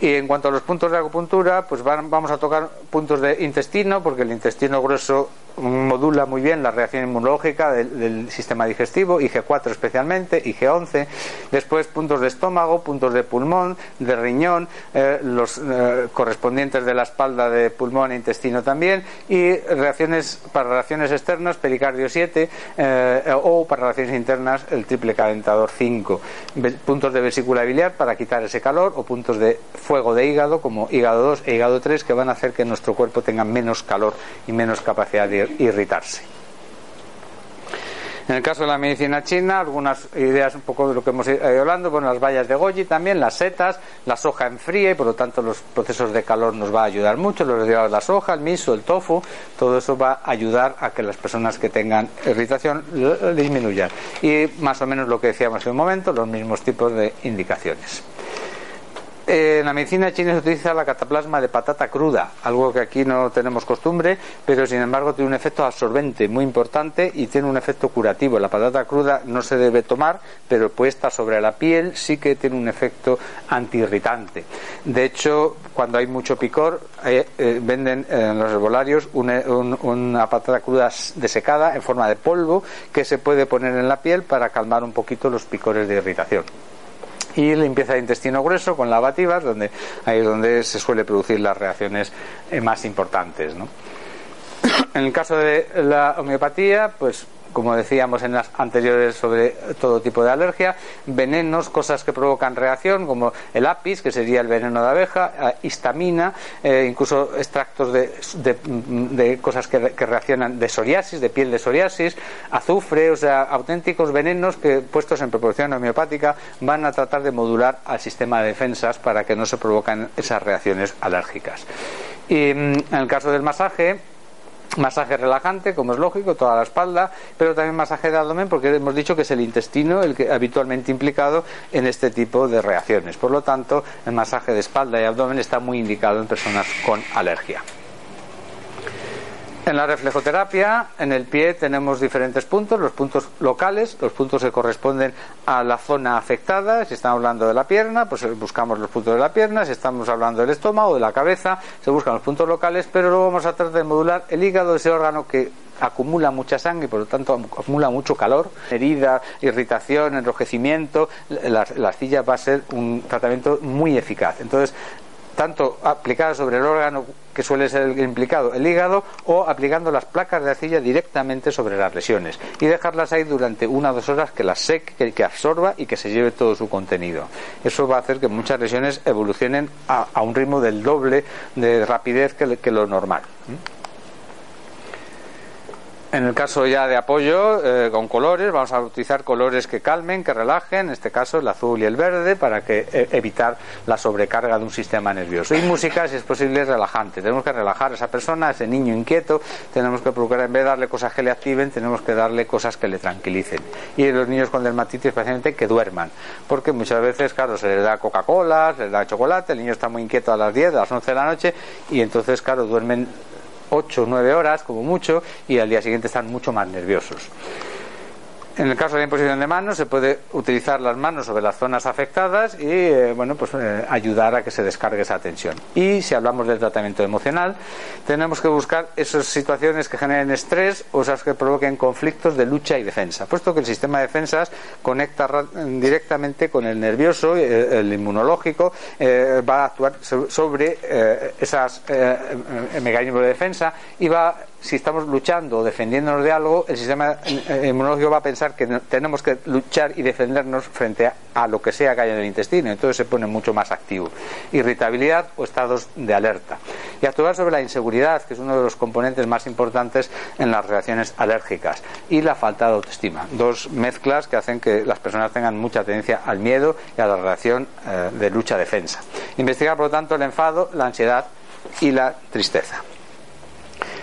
B: Y en cuanto a los puntos de acupuntura, pues vamos a tocar puntos de intestino, porque el intestino grueso modula muy bien la reacción inmunológica del, sistema digestivo, IG4 especialmente, IG11, después puntos de estómago, puntos de pulmón, de riñón, eh, los eh, correspondientes de la espalda de pulmón e intestino también, y reacciones para reacciones externas, pericardio 7, eh, o para reacciones internas, el triple calentador 5, puntos de vesícula biliar para quitar ese calor, o puntos de fuego de hígado, como hígado 2 e hígado 3, que van a hacer que nuestro cuerpo tenga menos calor y menos capacidad de irritarse. En el caso de la medicina china, algunas ideas un poco de lo que hemos ido hablando, bueno, las bayas de goji también, las setas, la soja en fría y por lo tanto los procesos de calor nos va a ayudar mucho, los derivados de la soja, el miso, el tofu, todo eso va a ayudar a que las personas que tengan irritación disminuyan. Y más o menos lo que decíamos hace un momento, los mismos tipos de indicaciones en la medicina china se utiliza la cataplasma de patata cruda, algo que aquí no tenemos costumbre, pero sin embargo tiene un efecto absorbente muy importante y tiene un efecto curativo. La patata cruda no se debe tomar, pero puesta sobre la piel sí que tiene un efecto antiirritante. De hecho, cuando hay mucho picor, eh, eh, venden en los herbolarios una, una patata cruda desecada en forma de polvo que se puede poner en la piel para calmar un poquito los picores de irritación y limpieza de intestino grueso con lavativas, donde ahí es donde se suele producir las reacciones eh, más importantes. ¿no? En el caso de la homeopatía, pues como decíamos en las anteriores sobre todo tipo de alergia, venenos, cosas que provocan reacción, como el apis, que sería el veneno de abeja, eh, histamina, eh, incluso extractos de, cosas que, reaccionan de psoriasis, de piel de psoriasis, azufre, o sea, auténticos venenos que puestos en proporción homeopática van a tratar de modular al sistema de defensas para que no se provocan esas reacciones alérgicas. Y mm, en el caso del masaje, masaje relajante, como es lógico, toda la espalda, pero también masaje de abdomen porque hemos dicho que es el intestino el que habitualmente implicado en este tipo de reacciones. Por lo tanto, el masaje de espalda y abdomen está muy indicado en personas con alergia. En la reflejoterapia, en el pie tenemos diferentes puntos, los puntos locales, los puntos que corresponden a la zona afectada. Si estamos hablando de la pierna, pues buscamos los puntos de la pierna. Si estamos hablando del estómago, de la cabeza, se buscan los puntos locales, pero luego vamos a tratar de modular el hígado, ese órgano que acumula mucha sangre y por lo tanto acumula mucho calor, herida, irritación, enrojecimiento, la, la va a ser un tratamiento muy eficaz. Entonces, tanto aplicada sobre el órgano que suele ser el implicado, el hígado, o aplicando las placas de arcilla directamente sobre las lesiones y dejarlas ahí durante una o dos horas que las seque, que, absorba y que se lleve todo su contenido. Eso va a hacer que muchas lesiones evolucionen a, un ritmo del doble de rapidez que, lo normal. En el caso ya de apoyo eh, con colores, vamos a utilizar colores que calmen, que relajen, en este caso el azul y el verde, para que eh, evitar la sobrecarga de un sistema nervioso. Y música, si es posible, relajante. Tenemos que relajar a esa persona, a ese niño inquieto, tenemos que procurar, en vez de darle cosas que le activen, tenemos que darle cosas que le tranquilicen. Y los niños con dermatitis, especialmente, que duerman. Porque muchas veces, claro, se les da Coca-Cola, se les da chocolate, el niño está muy inquieto a las 10, a las 11 de la noche, y entonces, claro, duermen 8 o 9 horas como mucho y al día siguiente están mucho más nerviosos. En el caso de la imposición de manos, se puede utilizar las manos sobre las zonas afectadas y eh, bueno, pues, eh, ayudar a que se descargue esa tensión. Y si hablamos del tratamiento emocional, tenemos que buscar esas situaciones que generen estrés o esas que provoquen conflictos de lucha y defensa, puesto que el sistema de defensas conecta directamente con el nervioso, eh, el inmunológico, va a actuar sobre esos mecanismos de defensa y va si estamos luchando o defendiéndonos de algo, el sistema inmunológico va a pensar que tenemos que luchar y defendernos frente a, lo que sea que haya en el intestino. Entonces se pone mucho más activo. Irritabilidad o estados de alerta. Y actuar sobre la inseguridad, que es uno de los componentes más importantes en las reacciones alérgicas. Y la falta de autoestima. Dos mezclas que hacen que las personas tengan mucha tendencia al miedo y a la reacción eh, de lucha-defensa. Investigar, por lo tanto, el enfado, la ansiedad y la tristeza.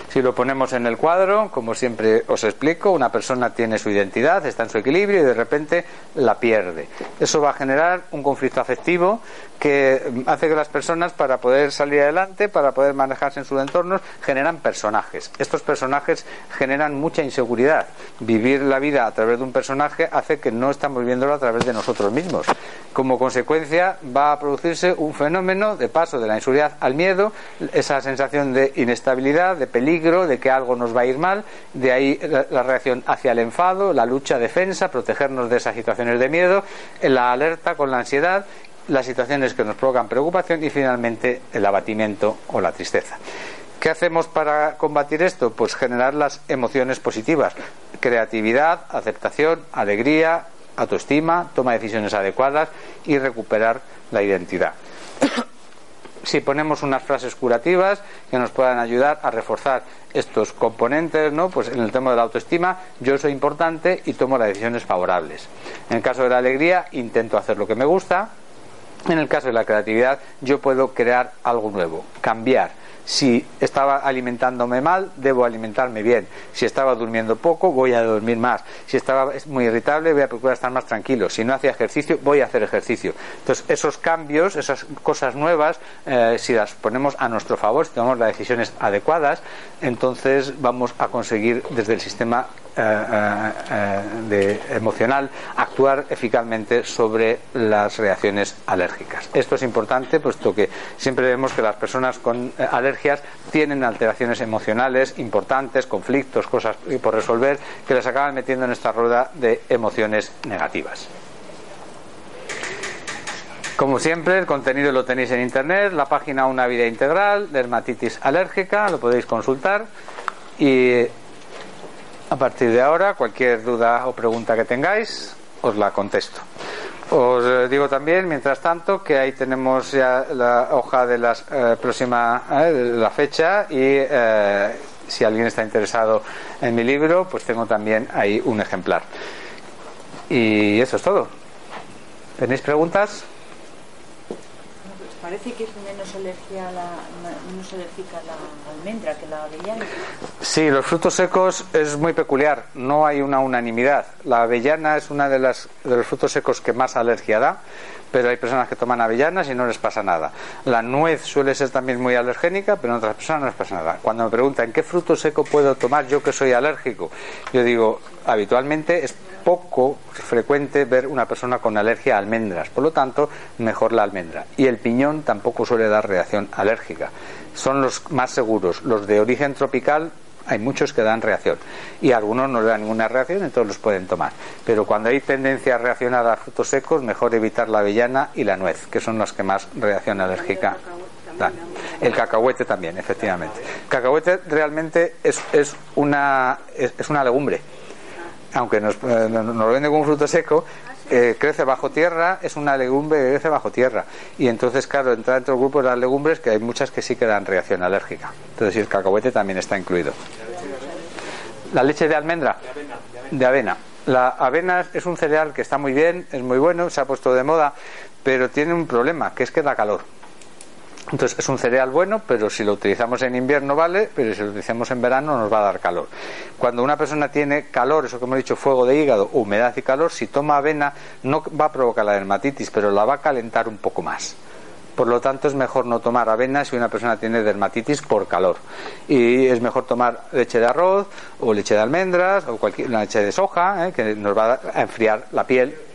B: Si lo ponemos en el cuadro, como siempre os explico, una persona tiene su identidad, está en su equilibrio y de repente la pierde. Eso va a generar un conflicto afectivo que hace que las personas, para poder salir adelante, para poder manejarse en sus entornos, generan personajes. Estos personajes generan mucha inseguridad. Vivir la vida a través de un personaje hace que no estamos viéndolo a través de nosotros mismos. Como consecuencia, va a producirse un fenómeno de paso de la inseguridad al miedo, esa sensación de inestabilidad, de peligro, de que algo nos va a ir mal, de ahí la reacción hacia el enfado, la lucha, defensa, protegernos de esas situaciones de miedo, la alerta con la ansiedad las situaciones que nos provocan preocupación y finalmente el abatimiento o la tristeza. ¿Qué hacemos para combatir esto? Pues generar las emociones positivas, creatividad, aceptación, alegría, autoestima, toma de decisiones adecuadas y recuperar la identidad. Si ponemos unas frases curativas que nos puedan ayudar a reforzar estos componentes, ¿no? Pues en el tema de la autoestima, yo soy importante y tomo las decisiones favorables. En el caso de la alegría, intento hacer lo que me gusta, en el caso de la creatividad, yo puedo crear algo nuevo, cambiar. Si estaba alimentándome mal, debo alimentarme bien. Si estaba durmiendo poco, voy a dormir más. Si estaba muy irritable, voy a procurar estar más tranquilo. Si no hacía ejercicio, voy a hacer ejercicio. Entonces, esos cambios, esas cosas nuevas, eh, si las ponemos a nuestro favor, si tomamos las decisiones adecuadas, entonces vamos a conseguir desde el sistema de, emocional actuar eficazmente sobre las reacciones alérgicas. Esto es importante puesto que siempre vemos que las personas con alergias tienen alteraciones emocionales importantes, conflictos, cosas por resolver que les acaban metiendo en esta rueda de emociones negativas. Como siempre, el contenido lo tenéis en internet, la página Una Vida Integral, dermatitis alérgica, lo podéis consultar. Y a partir de ahora, cualquier duda o pregunta que tengáis, os la contesto. Os eh, digo también, mientras tanto, que ahí tenemos ya la hoja de la eh, próxima eh, la fecha y si alguien está interesado en mi libro, pues tengo también ahí un ejemplar. Y eso es todo. ¿Tenéis preguntas?
C: parece que es menos, alergia la, alérgica la almendra que la avellana.
B: Sí, los frutos secos es muy peculiar, no hay una unanimidad. La avellana es una de, las, de los frutos secos que más alergia da, pero hay personas que toman avellanas y no les pasa nada. La nuez suele ser también muy alergénica, pero en otras personas no les pasa nada. Cuando me preguntan qué fruto seco puedo tomar yo que soy alérgico, yo digo, habitualmente es poco frecuente ver una persona con alergia a almendras, por lo tanto, mejor la almendra. Y el piñón tampoco suele dar reacción alérgica. Son los más seguros. Los de origen tropical hay muchos que dan reacción y algunos no dan ninguna reacción, entonces los pueden tomar. Pero cuando hay tendencia a reaccionar a frutos secos, mejor evitar la avellana y la nuez, que son los que más reacción alérgica dan. El cacahuete también, efectivamente. El cacahuete realmente es, es, una, es una legumbre aunque nos, eh, lo vende como fruto seco, eh, crece bajo tierra, es una legumbre que crece bajo tierra. Y entonces, claro, entra dentro del grupo de las legumbres que hay muchas que sí que dan reacción alérgica. Entonces, el cacahuete también está incluido. La leche de almendra, de avena. La avena es un cereal que está muy bien, es muy bueno, se ha puesto de moda, pero tiene un problema, que es que da calor. Entonces es un cereal bueno, pero si lo utilizamos en invierno vale, pero si lo utilizamos en verano nos va a dar calor. Cuando una persona tiene calor, eso que hemos dicho, fuego de hígado, humedad y calor, si toma avena no va a provocar la dermatitis, pero la va a calentar un poco más. Por lo tanto, es mejor no tomar avena si una persona tiene dermatitis por calor. Y es mejor tomar leche de arroz o leche de almendras o cualquier leche de soja, ¿eh? que nos va a enfriar la piel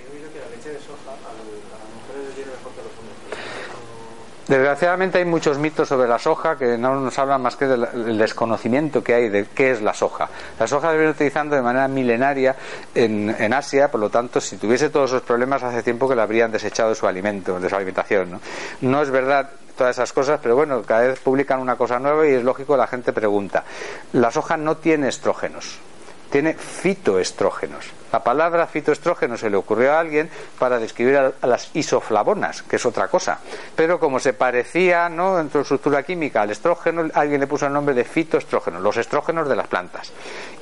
B: Desgraciadamente hay muchos mitos sobre la soja que no nos hablan más que del desconocimiento que hay de qué es la soja. La soja se viene utilizando de manera milenaria en, Asia, por lo tanto, si tuviese todos esos problemas hace tiempo que la habrían desechado de su alimento, de su alimentación. ¿no? no es verdad todas esas cosas, pero bueno, cada vez publican una cosa nueva y es lógico la gente pregunta. La soja no tiene estrógenos, tiene fitoestrógenos. La palabra fitoestrógeno se le ocurrió a alguien para describir a, las isoflavonas, que es otra cosa. Pero como se parecía ¿no? en su estructura química al estrógeno, alguien le puso el nombre de fitoestrógeno, los estrógenos de las plantas.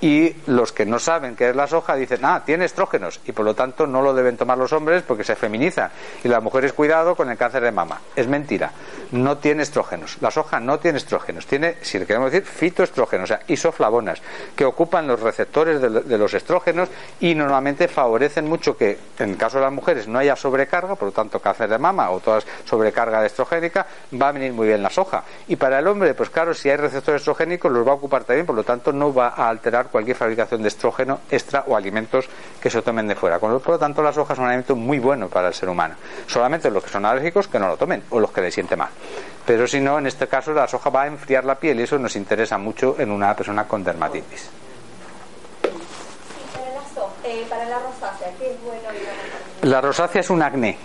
B: Y los que no saben qué es la soja dicen, ah, tiene estrógenos, y por lo tanto no lo deben tomar los hombres porque se feminiza. Y las mujeres, cuidado con el cáncer de mama. Es mentira. No tiene estrógenos. La soja no tiene estrógenos. Tiene, si le queremos decir, fitoestrógenos, o sea, isoflavonas, que ocupan los receptores de, de los estrógenos y normalmente favorecen mucho que en el caso de las mujeres no haya sobrecarga, por lo tanto cáncer de mama o toda sobrecarga de estrogénica, va a venir muy bien la soja. Y para el hombre, pues claro, si hay receptores estrogénicos los va a ocupar también, por lo tanto no va a alterar cualquier fabricación de estrógeno extra o alimentos que se tomen de fuera. Por lo tanto, la soja es un alimento muy bueno para el ser humano. Solamente los que son alérgicos que no lo tomen o los que le sienten mal. Pero si no, en este caso la soja va a enfriar la piel y eso nos interesa mucho en una persona con dermatitis.
D: Eh, para la rosácea, ¿qué es bueno?
B: La rosácea es un acné.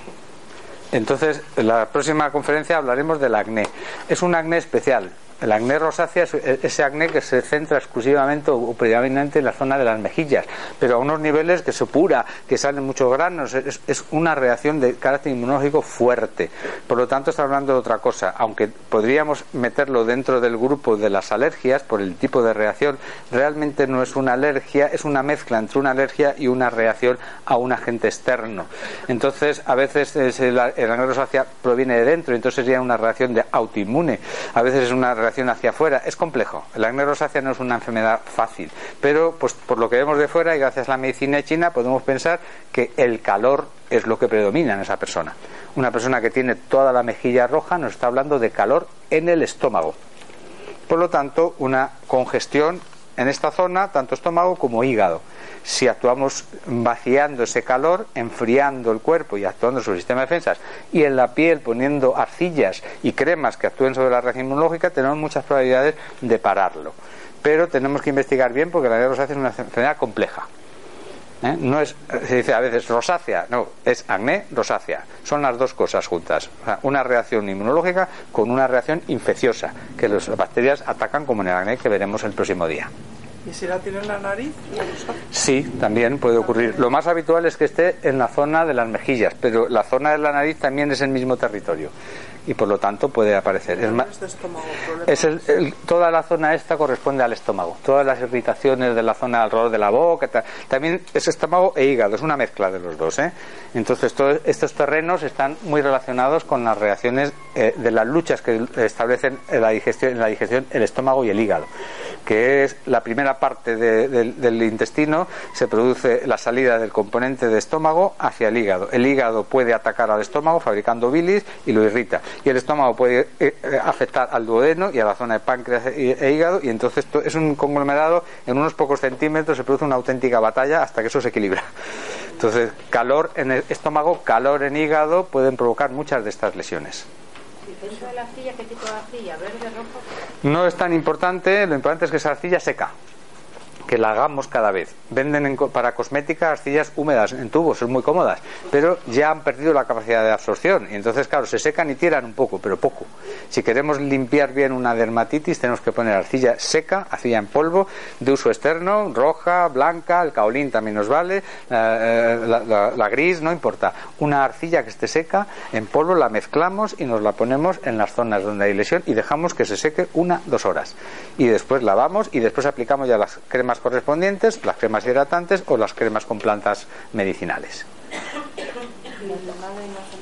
B: Entonces, en la próxima conferencia hablaremos del acné. Es un acné especial. El acné rosácea es ese acné que se centra exclusivamente o predominantemente en la zona de las mejillas, pero a unos niveles que se pura, que salen muchos granos, es, una reacción de carácter inmunológico fuerte. Por lo tanto, está hablando de otra cosa. Aunque podríamos meterlo dentro del grupo de las alergias por el tipo de reacción, realmente no es una alergia, es una mezcla entre una alergia y una reacción a un agente externo. Entonces, a veces el, acné rosácea proviene de dentro, entonces sería una reacción de autoinmune. A veces es una relación hacia afuera. Es complejo. El acné rosácea no es una enfermedad fácil. Pero, pues, por lo que vemos de fuera y gracias a la medicina china, podemos pensar que el calor es lo que predomina en esa persona. Una persona que tiene toda la mejilla roja nos está hablando de calor en el estómago. Por lo tanto, una congestión en esta zona, tanto estómago como hígado si actuamos vaciando ese calor, enfriando el cuerpo y actuando sobre el sistema de defensas, y en la piel poniendo arcillas y cremas que actúen sobre la reacción inmunológica, tenemos muchas probabilidades de pararlo. Pero tenemos que investigar bien porque la rosácea es una enfermedad compleja. ¿Eh? No es, se dice a veces rosácea, no, es acné rosácea. Son las dos cosas juntas. una reacción inmunológica con una reacción infecciosa, que las bacterias atacan como en el acné que veremos el próximo día.
E: ¿Y si la tiene en la nariz?
B: Sí, también puede ocurrir. Lo más habitual es que esté en la zona de las mejillas, pero la zona de la nariz también es el mismo territorio y por lo tanto puede aparecer. Es, es toda la zona esta corresponde al estómago. Todas las irritaciones de la zona alrededor de la boca, también es estómago e hígado, es una mezcla de los dos. ¿eh? Entonces, todos estos terrenos están muy relacionados con las reacciones eh, de las luchas que establecen en la, digestión, en la digestión el estómago y el hígado, que es la primera parte del intestino, se produce la salida del componente de estómago hacia el hígado. El hígado puede atacar al estómago fabricando bilis y lo irrita y el estómago puede eh, eh, afectar al duodeno y a la zona de páncreas e, e hígado y entonces es un conglomerado en unos pocos centímetros se produce una auténtica batalla hasta que eso se equilibra. Entonces, calor en el estómago, calor en hígado pueden provocar muchas de estas lesiones.
D: ¿Dentro de la arcilla qué tipo de arcilla? ¿Verde, rojo?
B: No es tan importante, lo importante es que esa arcilla seca que la hagamos cada vez. Venden para cosmética arcillas húmedas en tubos, son muy cómodas, pero ya han perdido la capacidad de absorción y entonces, claro, se secan y tiran un poco, pero poco. Si queremos limpiar bien una dermatitis, tenemos que poner arcilla seca, arcilla en polvo, de uso externo, roja, blanca, el caolín también nos vale, eh, la, gris, no importa. Una arcilla que esté seca, en polvo, la mezclamos y nos la ponemos en las zonas donde hay lesión y dejamos que se seque una, dos horas. Y después lavamos y después aplicamos ya las cremas correspondientes, las cremas hidratantes o las cremas con plantas medicinales. <coughs>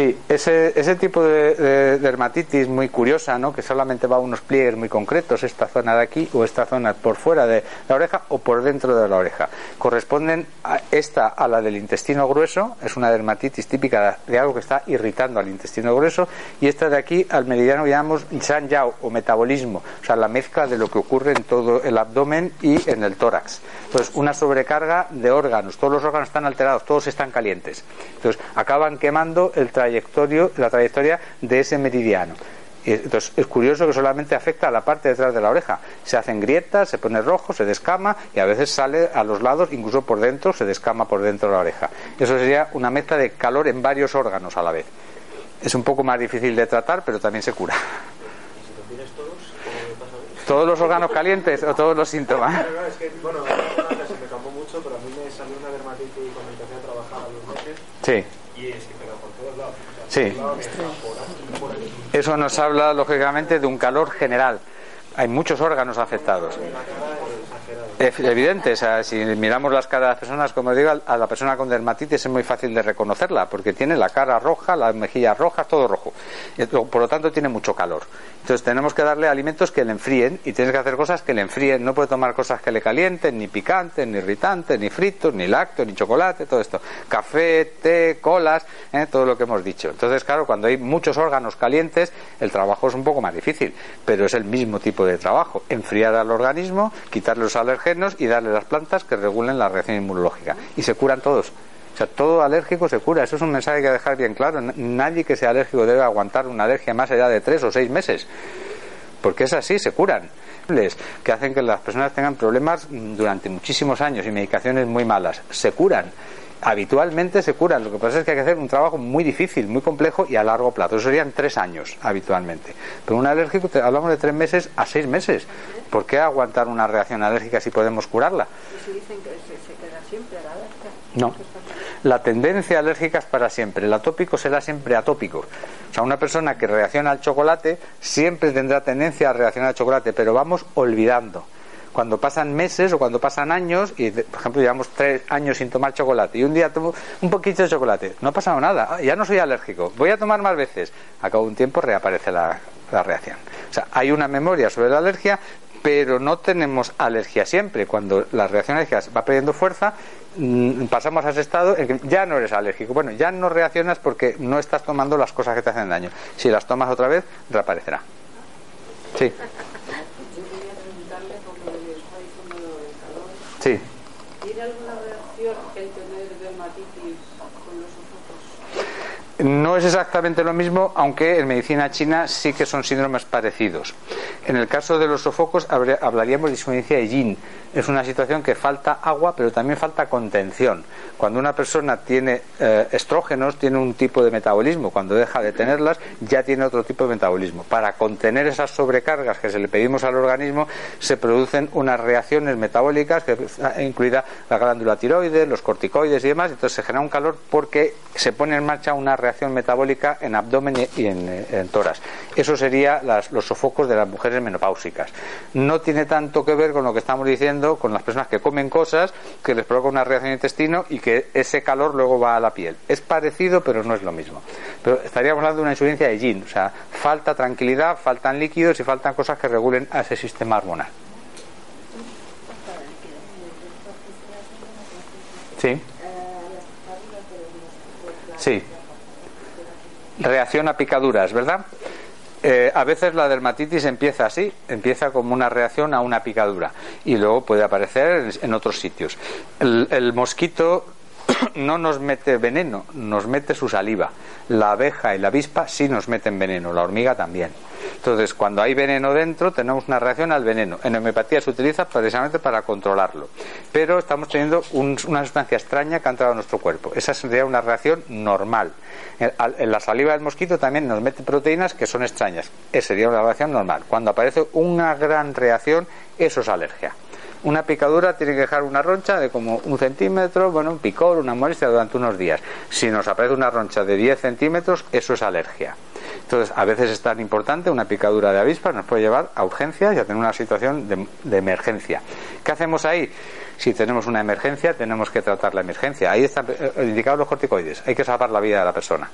B: Sí, ese, ese tipo de, de dermatitis muy curiosa, ¿no? que solamente va a unos pliegues muy concretos, esta zona de aquí o esta zona por fuera de la oreja o por dentro de la oreja. Corresponden a esta a la del intestino grueso, es una dermatitis típica de algo que está irritando al intestino grueso, y esta de aquí al meridiano llamamos Shan Yao o metabolismo, o sea, la mezcla de lo que ocurre en todo el abdomen y en el tórax. Entonces, una sobrecarga de órganos, todos los órganos están alterados, todos están calientes. Entonces, acaban quemando el trayectorio, la trayectoria de ese meridiano. Entonces, es curioso que solamente afecta a la parte de atrás de la oreja. Se hacen grietas, se pone rojo, se descama y a veces sale a los lados, incluso por dentro, se descama por dentro de la oreja. Eso sería una mezcla de calor en varios órganos a la vez. Es un poco más difícil de tratar, pero también se cura. ¿Todos los órganos calientes o todos los síntomas?
F: Claro, es que, bueno, se me mucho, pero a mí me salió una dermatitis cuando empecé a trabajar a los meses
B: Sí.
F: Aquí.
B: Eso nos habla, lógicamente, de un calor general. Hay muchos órganos afectados. Evidente, o sea, si miramos las caras de las personas, como digo, a la persona con dermatitis es muy fácil de reconocerla, porque tiene la cara roja, las mejillas rojas, todo rojo. Por lo tanto, tiene mucho calor. Entonces, tenemos que darle alimentos que le enfríen y tienes que hacer cosas que le enfríen. No puede tomar cosas que le calienten, ni picantes, ni irritantes, ni fritos, ni lácteos, ni chocolate, todo esto. Café, té, colas, ¿eh? todo lo que hemos dicho. Entonces, claro, cuando hay muchos órganos calientes, el trabajo es un poco más difícil, pero es el mismo tipo de trabajo. Enfriar al organismo, quitarle los y darle las plantas que regulen la reacción inmunológica. Y se curan todos. O sea, todo alérgico se cura. Eso es un mensaje que hay que dejar bien claro. Nadie que sea alérgico debe aguantar una alergia más allá de tres o seis meses. Porque es así, se curan. Que hacen que las personas tengan problemas mm, durante muchísimos años y medicaciones muy malas. Se curan. Habitualmente se curan. Lo que pasa es que hay que hacer un trabajo muy difícil, muy complejo y a largo plazo. Eso serían tres años habitualmente. Pero un alérgico, te- hablamos de tres meses a seis meses. ¿Por qué aguantar una reacción alérgica si podemos curarla?
D: Y si dicen que se, se queda siempre la.
B: No. La tendencia alérgica es para siempre. El atópico será siempre atópico. O sea, una persona que reacciona al chocolate siempre tendrá tendencia a reaccionar al chocolate, pero vamos olvidando. Cuando pasan meses o cuando pasan años, y por ejemplo llevamos tres años sin tomar chocolate, y un día tomo un poquito de chocolate, no ha pasado nada, ah, ya no soy alérgico, voy a tomar más veces. A cabo de un tiempo reaparece la, la reacción. O sea, hay una memoria sobre la alergia, pero no tenemos alergia siempre. Cuando la reacción alérgica va perdiendo fuerza, mm, pasamos a ese estado en que ya no eres alérgico. Bueno, ya no reaccionas porque no estás tomando las cosas que te hacen daño. Si las tomas otra vez, reaparecerá. Sí,
G: Yo quería preguntarle, como le está diciendo lo del calor,
B: sí.
G: ¿tiene alguna reacción el tener dermatitis con los sofocos?
B: No es exactamente lo mismo, aunque en medicina china sí que son síndromes parecidos. En el caso de los sofocos hablaríamos de insuficiencia de yin. Es una situación que falta agua, pero también falta contención. Cuando una persona tiene eh, estrógenos, tiene un tipo de metabolismo. Cuando deja de tenerlas, ya tiene otro tipo de metabolismo. Para contener esas sobrecargas que se le pedimos al organismo, se producen unas reacciones metabólicas, que incluida la glándula tiroides, los corticoides y demás. Entonces se genera un calor porque se pone en marcha una reacción metabólica en abdomen y en, eh, en tórax. Eso sería las- los sofocos de las mujeres menopáusicas. No tiene tanto que ver con lo que estamos diciendo con las personas que comen cosas que les provoca una reacción intestino y que ese calor luego va a la piel. Es parecido, pero no es lo mismo. Pero estaríamos hablando de una insuficiencia de yin, o sea, falta tranquilidad, faltan líquidos y faltan cosas que regulen a ese sistema hormonal. Sí. Sí. Reacción a picaduras, ¿verdad? Eh, a veces la dermatitis empieza así, empieza como una reacción a una picadura y luego puede aparecer en, otros sitios. El mosquito <coughs> no nos mete veneno, nos mete su saliva. La abeja y la avispa sí nos meten veneno, la hormiga también. Entonces, cuando hay veneno dentro, tenemos una reacción al veneno. En homeopatía se utiliza precisamente para controlarlo. Pero estamos teniendo un- una sustancia extraña que ha entrado a nuestro cuerpo. Esa sería una reacción normal. En, al- en la saliva del mosquito también nos mete proteínas que son extrañas. Esa sería una reacción normal. Cuando aparece una gran reacción, eso es alergia. Una picadura tiene que dejar una roncha de como un centímetro, bueno, un picor, una molestia durante unos días. Si nos aparece una roncha de 10 centímetros, eso es alergia. Entonces, a veces es tan importante una picadura de avispa, nos puede llevar a urgencias y a tener una situación de, de emergencia. ¿Qué hacemos ahí? Si tenemos una emergencia, tenemos que tratar la emergencia. Ahí están eh, indicados los corticoides. Hay que salvar la vida de la persona.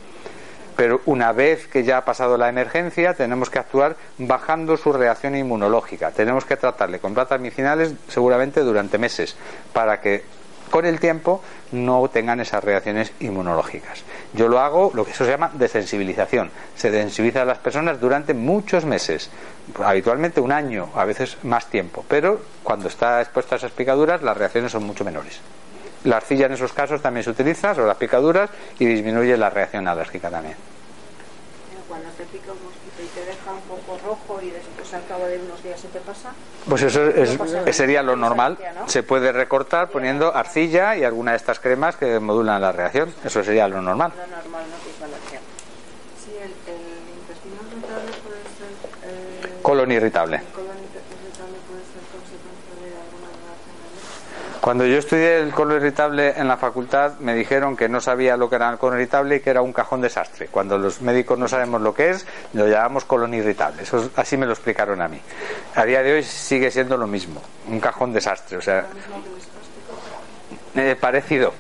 B: Pero una vez que ya ha pasado la emergencia tenemos que actuar bajando su reacción inmunológica. Tenemos que tratarle con plantas medicinales seguramente durante meses para que con el tiempo no tengan esas reacciones inmunológicas. Yo lo hago, lo que eso se llama desensibilización. Se desensibiliza a las personas durante muchos meses, habitualmente un año, a veces más tiempo, pero cuando está expuesta a esas picaduras las reacciones son mucho menores. La arcilla en esos casos también se utiliza sobre las picaduras y disminuye la reacción alérgica también.
D: Cuando te pica un mosquito y te deja un poco rojo y después al cabo de unos días se te pasa.
B: Pues eso es, sería lo normal. Se puede recortar poniendo arcilla y alguna de estas cremas que modulan la reacción. Eso sería lo normal.
D: Lo normal, no es.
G: Sí, el, el intestino irritable puede ser. Eh,
B: Colon irritable.
G: el colon irritable puede ser consecuencia de alguna reacción alérgica.
B: Cuando yo estudié el colon irritable en la facultad me dijeron que no sabía lo que era el colon irritable y que era un cajón desastre. Cuando los médicos no sabemos lo que es, lo llamamos colon irritable. Eso es- así me lo explicaron a mí. A día de hoy sigue siendo lo mismo, un cajón desastre. O sea, eh, parecido.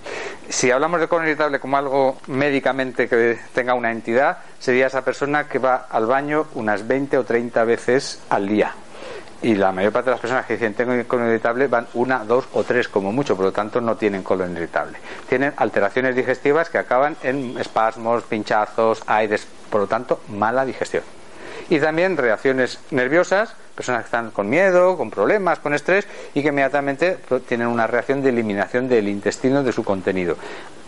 B: Si hablamos de colon irritable como algo médicamente que tenga una entidad, sería esa persona que va al baño unas 20 o 30 veces al día. Y la mayor parte de las personas que dicen tengo colon irritable van una, dos o tres como mucho, por lo tanto no tienen colon irritable. Tienen alteraciones digestivas que acaban en espasmos, pinchazos, aires, por lo tanto mala digestión. Y también reacciones nerviosas, personas que están con miedo, con problemas, con estrés y que inmediatamente tienen una reacción de eliminación del intestino de su contenido.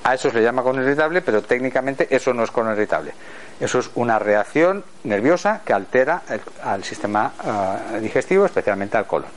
B: A eso se le llama colon irritable, pero técnicamente eso no es colon irritable. Eso es una reacción nerviosa que altera el- al sistema ah, digestivo, especialmente al colon.